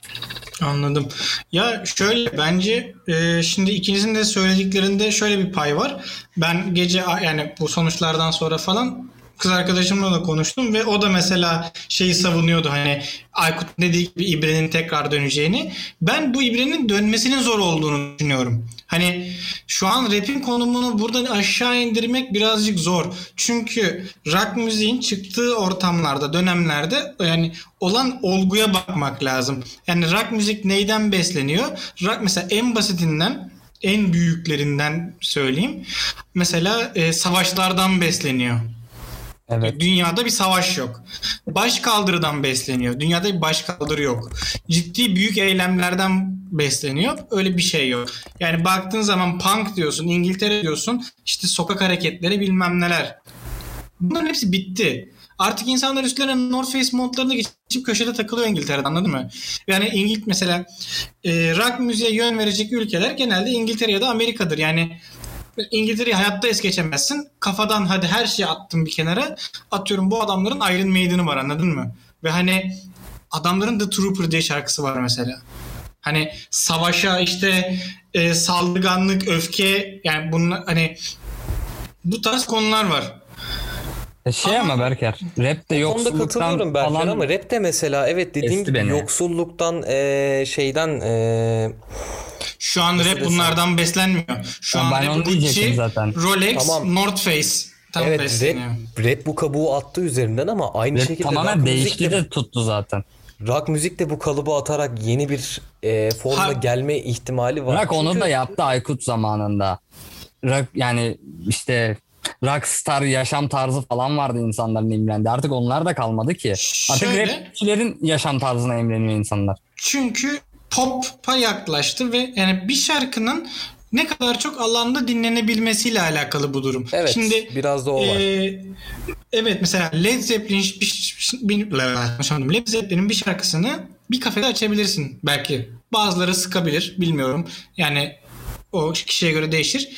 Anladım. Ya şöyle bence e, şimdi ikinizin de söylediklerinde şöyle bir pay var. Ben gece yani bu sonuçlardan sonra falan kız arkadaşımla da konuştum ve o da mesela şeyi savunuyordu hani Aykut dediği gibi İbre'nin tekrar döneceğini. Ben bu İbre'nin dönmesinin zor olduğunu düşünüyorum. Hani şu an rap'in konumunu buradan aşağı indirmek birazcık zor. Çünkü rock müziğin çıktığı ortamlarda, dönemlerde yani olan olguya bakmak lazım. Yani rock müzik neyden besleniyor? Rock mesela en basitinden en büyüklerinden söyleyeyim. Mesela e, savaşlardan besleniyor. Evet. Dünyada bir savaş yok. Baş kaldırıdan besleniyor. Dünyada bir baş kaldırı yok. Ciddi büyük eylemlerden besleniyor. Öyle bir şey yok. Yani baktığın zaman punk diyorsun, İngiltere diyorsun, işte sokak hareketleri bilmem neler. Bunların hepsi bitti. Artık insanlar üstlerine North Face montlarını geçip köşede takılıyor İngiltere'de anladın mı? Yani İngilt mesela e, rock müziğe yön verecek ülkeler genelde İngiltere ya da Amerika'dır. Yani İngiltere'yi hayatta es geçemezsin. Kafadan hadi her şeyi attım bir kenara. Atıyorum bu adamların Iron Maiden'ı var anladın mı? Ve hani adamların The Trooper diye şarkısı var mesela. Hani savaşa işte e, saldırganlık, öfke yani bunlar hani bu tarz konular var. E Şey ama Berker, rap de yoksulluktan katılıyorum Berker falan ama rap de mesela evet dediğim gibi beni. yoksulluktan eee, şeyden eee, Şu an rap desem? bunlardan beslenmiyor. Şu Ya an ben rap onu diyecektim Gucci, zaten. Rolex, Tamam. North Face tam evet besleniyor. rap, rap bu kabuğu attı üzerinden ama aynı rap şekilde tamamen rock değişti müzik de, de tuttu zaten. rock müzik de bu kalıbı atarak yeni bir eee forma Ha- gelme ihtimali var. Rock onu Çünkü- da yaptı Aykut zamanında. Rock yani işte rockstar yaşam tarzı falan vardı insanların imrendi. Artık onlar da kalmadı ki. Artık Şöyle- rapçilerin yaşam tarzına imreniyor insanlar. Çünkü pop'a yaklaştı ve yani bir şarkının ne kadar çok alanda dinlenebilmesiyle alakalı bu durum. Evet Şimdi biraz da o var. Ee, evet mesela Led Zeppelin bir. Led Zeppelin'in bir şarkısını bir kafede açabilirsin belki. Bazıları sıkabilir bilmiyorum. Yani o kişiye göre değişir.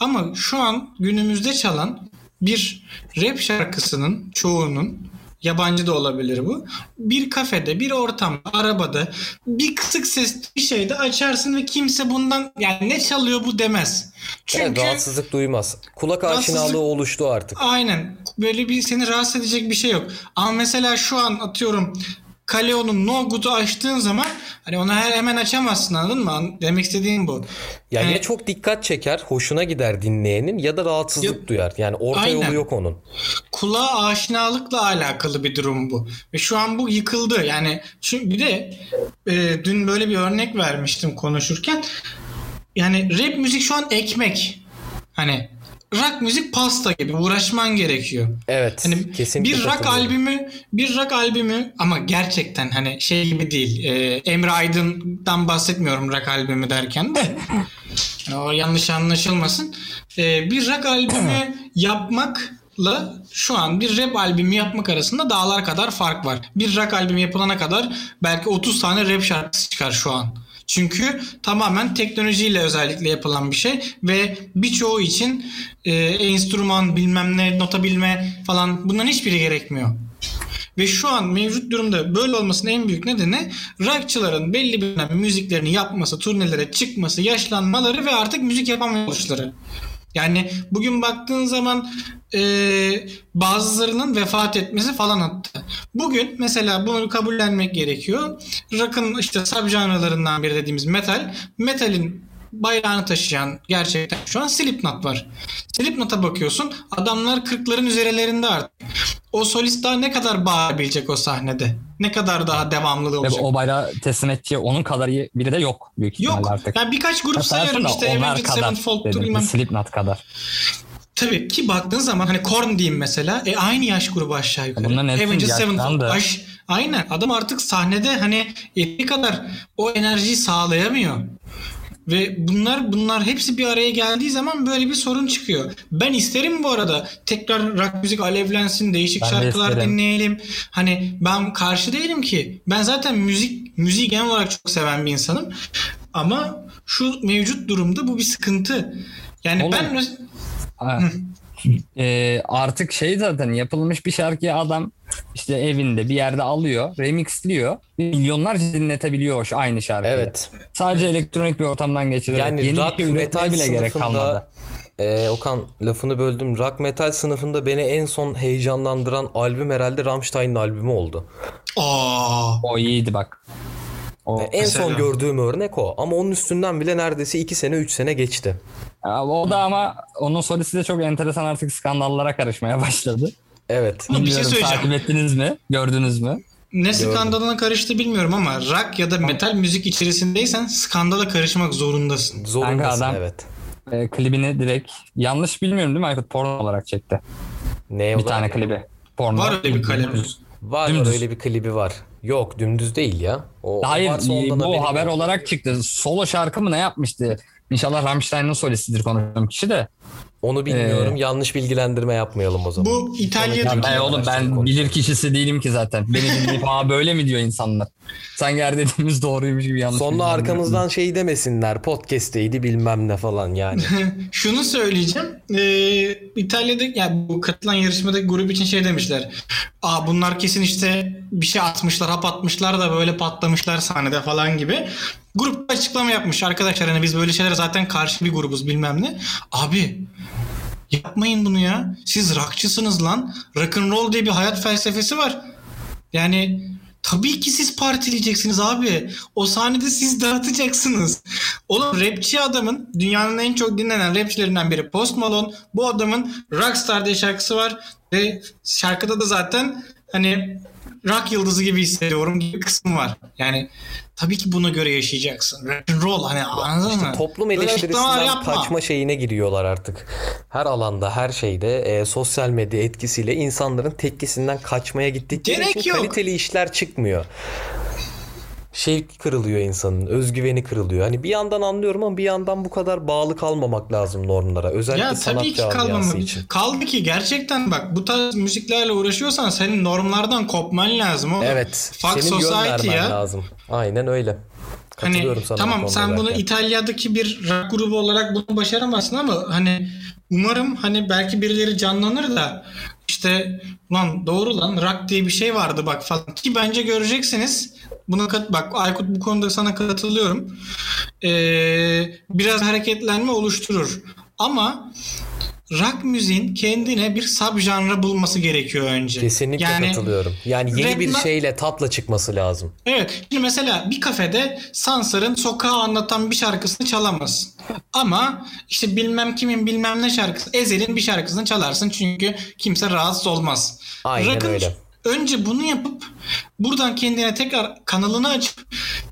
Ama şu an günümüzde çalan bir rap şarkısının çoğunun yabancı da olabilir bu. Bir kafede, bir ortamda, arabada bir kısık ses bir şeyde açarsın ve kimse bundan yani ne çalıyor bu demez. Çünkü Evet, rahatsızlık duymaz. Kulak aşinalığı oluştu artık. Aynen. Böyle bir seni rahatsız edecek bir şey yok. Ama mesela şu an atıyorum Kaleo'nun No Good'u açtığın zaman hani onu he- hemen açamazsın anladın mı? Demek istediğim bu. Yani Evet. ya çok dikkat çeker, hoşuna gider dinleyenin ya da rahatsızlık Ya- duyar. Yani orta Aynen. yolu yok onun. Kulağa aşinalıkla alakalı bir durum bu. Ve şu an bu yıkıldı. Yani çünkü bir de e, dün böyle bir örnek vermiştim konuşurken. Yani rap müzik şu an ekmek. Hani rock müzik pasta gibi uğraşman gerekiyor. Evet, Hani kesinlikle bir rock albümü, bir rock albümü ama gerçekten hani şey gibi değil. E, Emre Aydın'dan bahsetmiyorum rock albümü derken de. O yanlış anlaşılmasın. E, bir rock albümü yapmakla şu an bir rap albümü yapmak arasında dağlar kadar fark var. Bir rock albümü yapılana kadar belki 30 tane rap şarkısı çıkar şu an. Çünkü tamamen teknolojiyle özellikle yapılan bir şey ve birçoğu için e, enstrüman bilmem ne nota bilme falan bunların hiçbiri gerekmiyor. Ve şu an mevcut durumda böyle olmasının en büyük nedeni rockçıların belli bir dönem müziklerini yapması, turnelere çıkması, yaşlanmaları ve artık müzik yapamıyorları. Yani bugün baktığın zaman e, bazılarının vefat etmesi falan hatta. Bugün mesela bunu kabullenmek gerekiyor. Rock'ın işte subjanralarından biri dediğimiz metal. Metalin bayrağını taşıyan gerçekten şu an Slipknot var. Slipknot'a bakıyorsun adamlar 40'ların üzerlerinde artık. O solist daha ne kadar bağırabilecek o sahnede? Ne kadar daha devamlı Ve olacak? o bayrağı teslim edeceği onun kadar iyi biri de yok büyük Yok. artık. Yani birkaç grup Hatta sayarım da işte Avenged dedim. bilmem. Slipknot kadar. Tabii ki baktığın zaman hani Korn diyeyim mesela. E aynı yaş grubu aşağı yukarı. Bunların hepsi yaşlandı. Sevenfold. Aş, aynen. Adam artık sahnede hani yeteri kadar o enerjiyi sağlayamıyor. Ve bunlar bunlar hepsi bir araya geldiği zaman böyle bir sorun çıkıyor. Ben isterim bu arada tekrar rock müzik alevlensin, değişik Ben de şarkılar isterim. dinleyelim. Hani ben karşı değilim ki. Ben zaten müzik müziği genel olarak çok seven bir insanım. Ama şu mevcut durumda bu bir sıkıntı. Yani Oğlum, ben. Ee, artık şey zaten yapılmış bir şarkıyı adam işte evinde bir yerde alıyor, remixliyor. Milyonlarca dinletebiliyor o aynı şarkıyı. Evet. Sadece elektronik bir ortamdan geçirerek. Yani Yeni rock bir metal bile gerek kalmadı. e, Okan lafını böldüm. Rock metal sınıfında beni en son heyecanlandıran albüm herhalde Rammstein'in albümü oldu. Aa, O iyiydi bak. O, E, en Mesela. son gördüğüm örnek o. Ama onun üstünden bile neredeyse 2 sene 3 sene geçti. Ya, o da ama onun solisti de çok enteresan artık skandallara karışmaya başladı. Evet. Ama bir şey takip ettiniz mi? Gördünüz mü? ne skandalına karıştı bilmiyorum ama rock ya da metal müzik içerisindeysen skandala karışmak zorundasın. Zorundasın adam- evet. Ee, klibini direkt yanlış bilmiyorum değil mi Aykut? Porno olarak çekti. Ne Bir o da- tane klibi. Porno. Var öyle bir kalem. Var Dümdüz. öyle bir klibi var. Yok dümdüz değil ya. O, Hayır varsa ondan bu haber yok. olarak çıktı. Solo şarkı mı ne yapmıştı? İnşallah Rammstein'ın solistidir konuştuğum kişi de. Onu bilmiyorum. Ee, Yanlış bilgilendirme yapmayalım o zaman. Bu İtalya'daki Ya ben oğlum ben bilir kişisi değilim ki zaten. Beni dinleyip aa böyle mi diyor insanlar. Sanki her dediğimiz doğruymuş gibi yanlış. Sonra arkamızdan şey demesinler. Podcast'teydi bilmem ne falan yani. şunu söyleyeceğim. Ee, İtalya'da yani bu katılan yarışmadaki grup için şey demişler. Aa bunlar kesin işte bir şey atmışlar, hap atmışlar da böyle patlamışlar sahnede falan gibi. Grup açıklama yapmış arkadaşlar hani biz böyle şeylere zaten karşı bir grubuz bilmem ne. Abi yapmayın bunu ya. Siz rockçısınız lan. Rock and roll diye bir hayat felsefesi var. Yani tabii ki siz partileyeceksiniz abi. O sahnede siz dağıtacaksınız. Oğlum rapçi adamın dünyanın en çok dinlenen rapçilerinden biri Post Malone. Bu adamın Rockstar diye şarkısı var ve şarkıda da zaten hani rock yıldızı gibi hissediyorum gibi kısım var. Yani tabii ki buna göre yaşayacaksın. Rock and roll hani anladın mı? Toplum eleştirisinden kaçma şeyine giriyorlar artık. Her alanda, her şeyde e, sosyal medya etkisiyle insanların tekkisinden kaçmaya gittikleri Gerek için yok. kaliteli işler çıkmıyor. Şey kırılıyor insanın, özgüveni kırılıyor. Hani bir yandan anlıyorum ama bir yandan bu kadar bağlı kalmamak lazım normlara. Özellikle Ya sanat tabii ki kalmamalı. için. Kaldı ki gerçekten bak bu tarz müziklerle uğraşıyorsan senin normlardan kopman lazım oğlum. Evet. Fuck senin society ya. lazım. Aynen öyle. Hani sana. tamam sen bunu zaten. İtalya'daki bir rock grubu olarak bunu başaramazsın ama hani umarım hani belki birileri canlanır da işte lan doğru lan rock diye bir şey vardı bak falan ki bence göreceksiniz. Buna kat bak Aykut bu konuda sana katılıyorum. Ee, biraz hareketlenme oluşturur. Ama rock müziğin kendine bir subjanra bulması gerekiyor önce. Kesinlikle Yani- katılıyorum. Yani yeni bir Rap'la- şeyle tatla çıkması lazım. Evet. Şimdi mesela bir kafede Sansar'ın sokağı anlatan bir şarkısını çalamazsın. Ama işte bilmem kimin bilmem ne şarkısı Ezel'in bir şarkısını çalarsın çünkü kimse rahatsız olmaz. Aynen Rock'ın öyle. Önce bunu yapıp buradan kendine tekrar kanalını açıp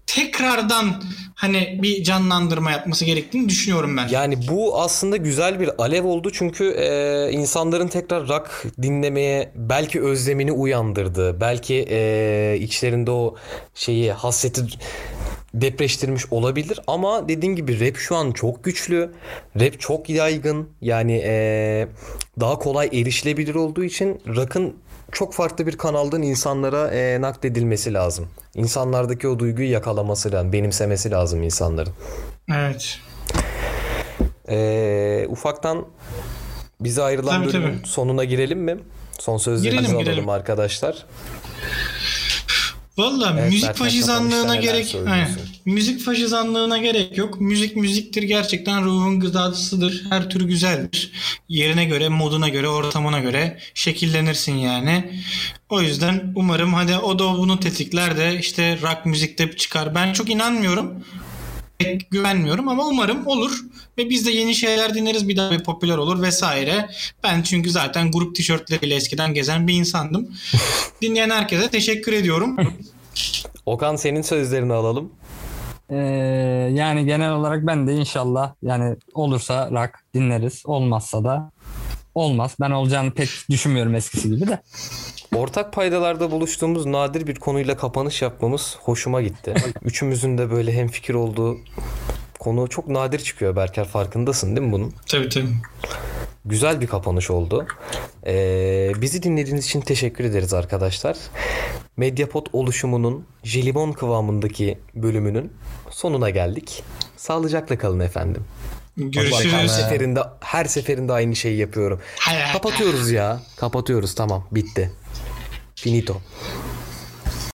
tekrardan hani bir canlandırma yapması gerektiğini düşünüyorum ben. Yani bu aslında güzel bir alev oldu çünkü e, insanların tekrar rock dinlemeye belki özlemini uyandırdı. Belki e, içlerinde o şeyi hasreti depreştirmiş olabilir ama dediğin gibi rap şu an çok güçlü. Rap çok yaygın. Yani e, daha kolay erişilebilir olduğu için rock'ın çok farklı bir kanaldan insanlara e, nakledilmesi lazım. İnsanlardaki o duyguyu yakalaması lazım, benimsemesi lazım insanların. Evet. Ee, ufaktan bize ayrılan Tabii, bölümün tabii. sonuna girelim mi? Son sözlerinizi Girelim, alalım girelim. arkadaşlar. Valla Evet, müzik faşizanlığına gerek? Aynen. müzik faşizanlığına gerek yok. Müzik müziktir gerçekten ruhun gıdasıdır. Her tür güzeldir. Yerine göre, moduna göre, ortamına göre şekillenirsin yani. O yüzden umarım hadi o da bunu tetikler de işte rock müzikte çıkar. Ben çok inanmıyorum. Pek güvenmiyorum ama umarım olur ve biz de yeni şeyler dinleriz bir daha bir popüler olur vesaire. Ben çünkü zaten grup tişörtleriyle eskiden gezen bir insandım. Dinleyen herkese teşekkür ediyorum. Okan senin sözlerini alalım. Ee, yani genel olarak ben de inşallah yani olursa rock dinleriz. Olmazsa da olmaz. Ben olacağını pek düşünmüyorum eskisi gibi de. Ortak paydalarda buluştuğumuz nadir bir konuyla kapanış yapmamız hoşuma gitti. Üçümüzün de böyle hemfikir olduğu konu çok nadir çıkıyor Berker farkındasın değil mi bunun? tabii tabii. Güzel bir kapanış oldu. Ee, bizi dinlediğiniz için teşekkür ederiz arkadaşlar. Mediapod oluşumunun jelibon kıvamındaki bölümünün sonuna geldik. Sağlıcakla kalın efendim. Bak, her Görüşürüz. seferinde her seferinde aynı şeyi yapıyorum. Kapatıyoruz ya. Kapatıyoruz tamam bitti. Finito.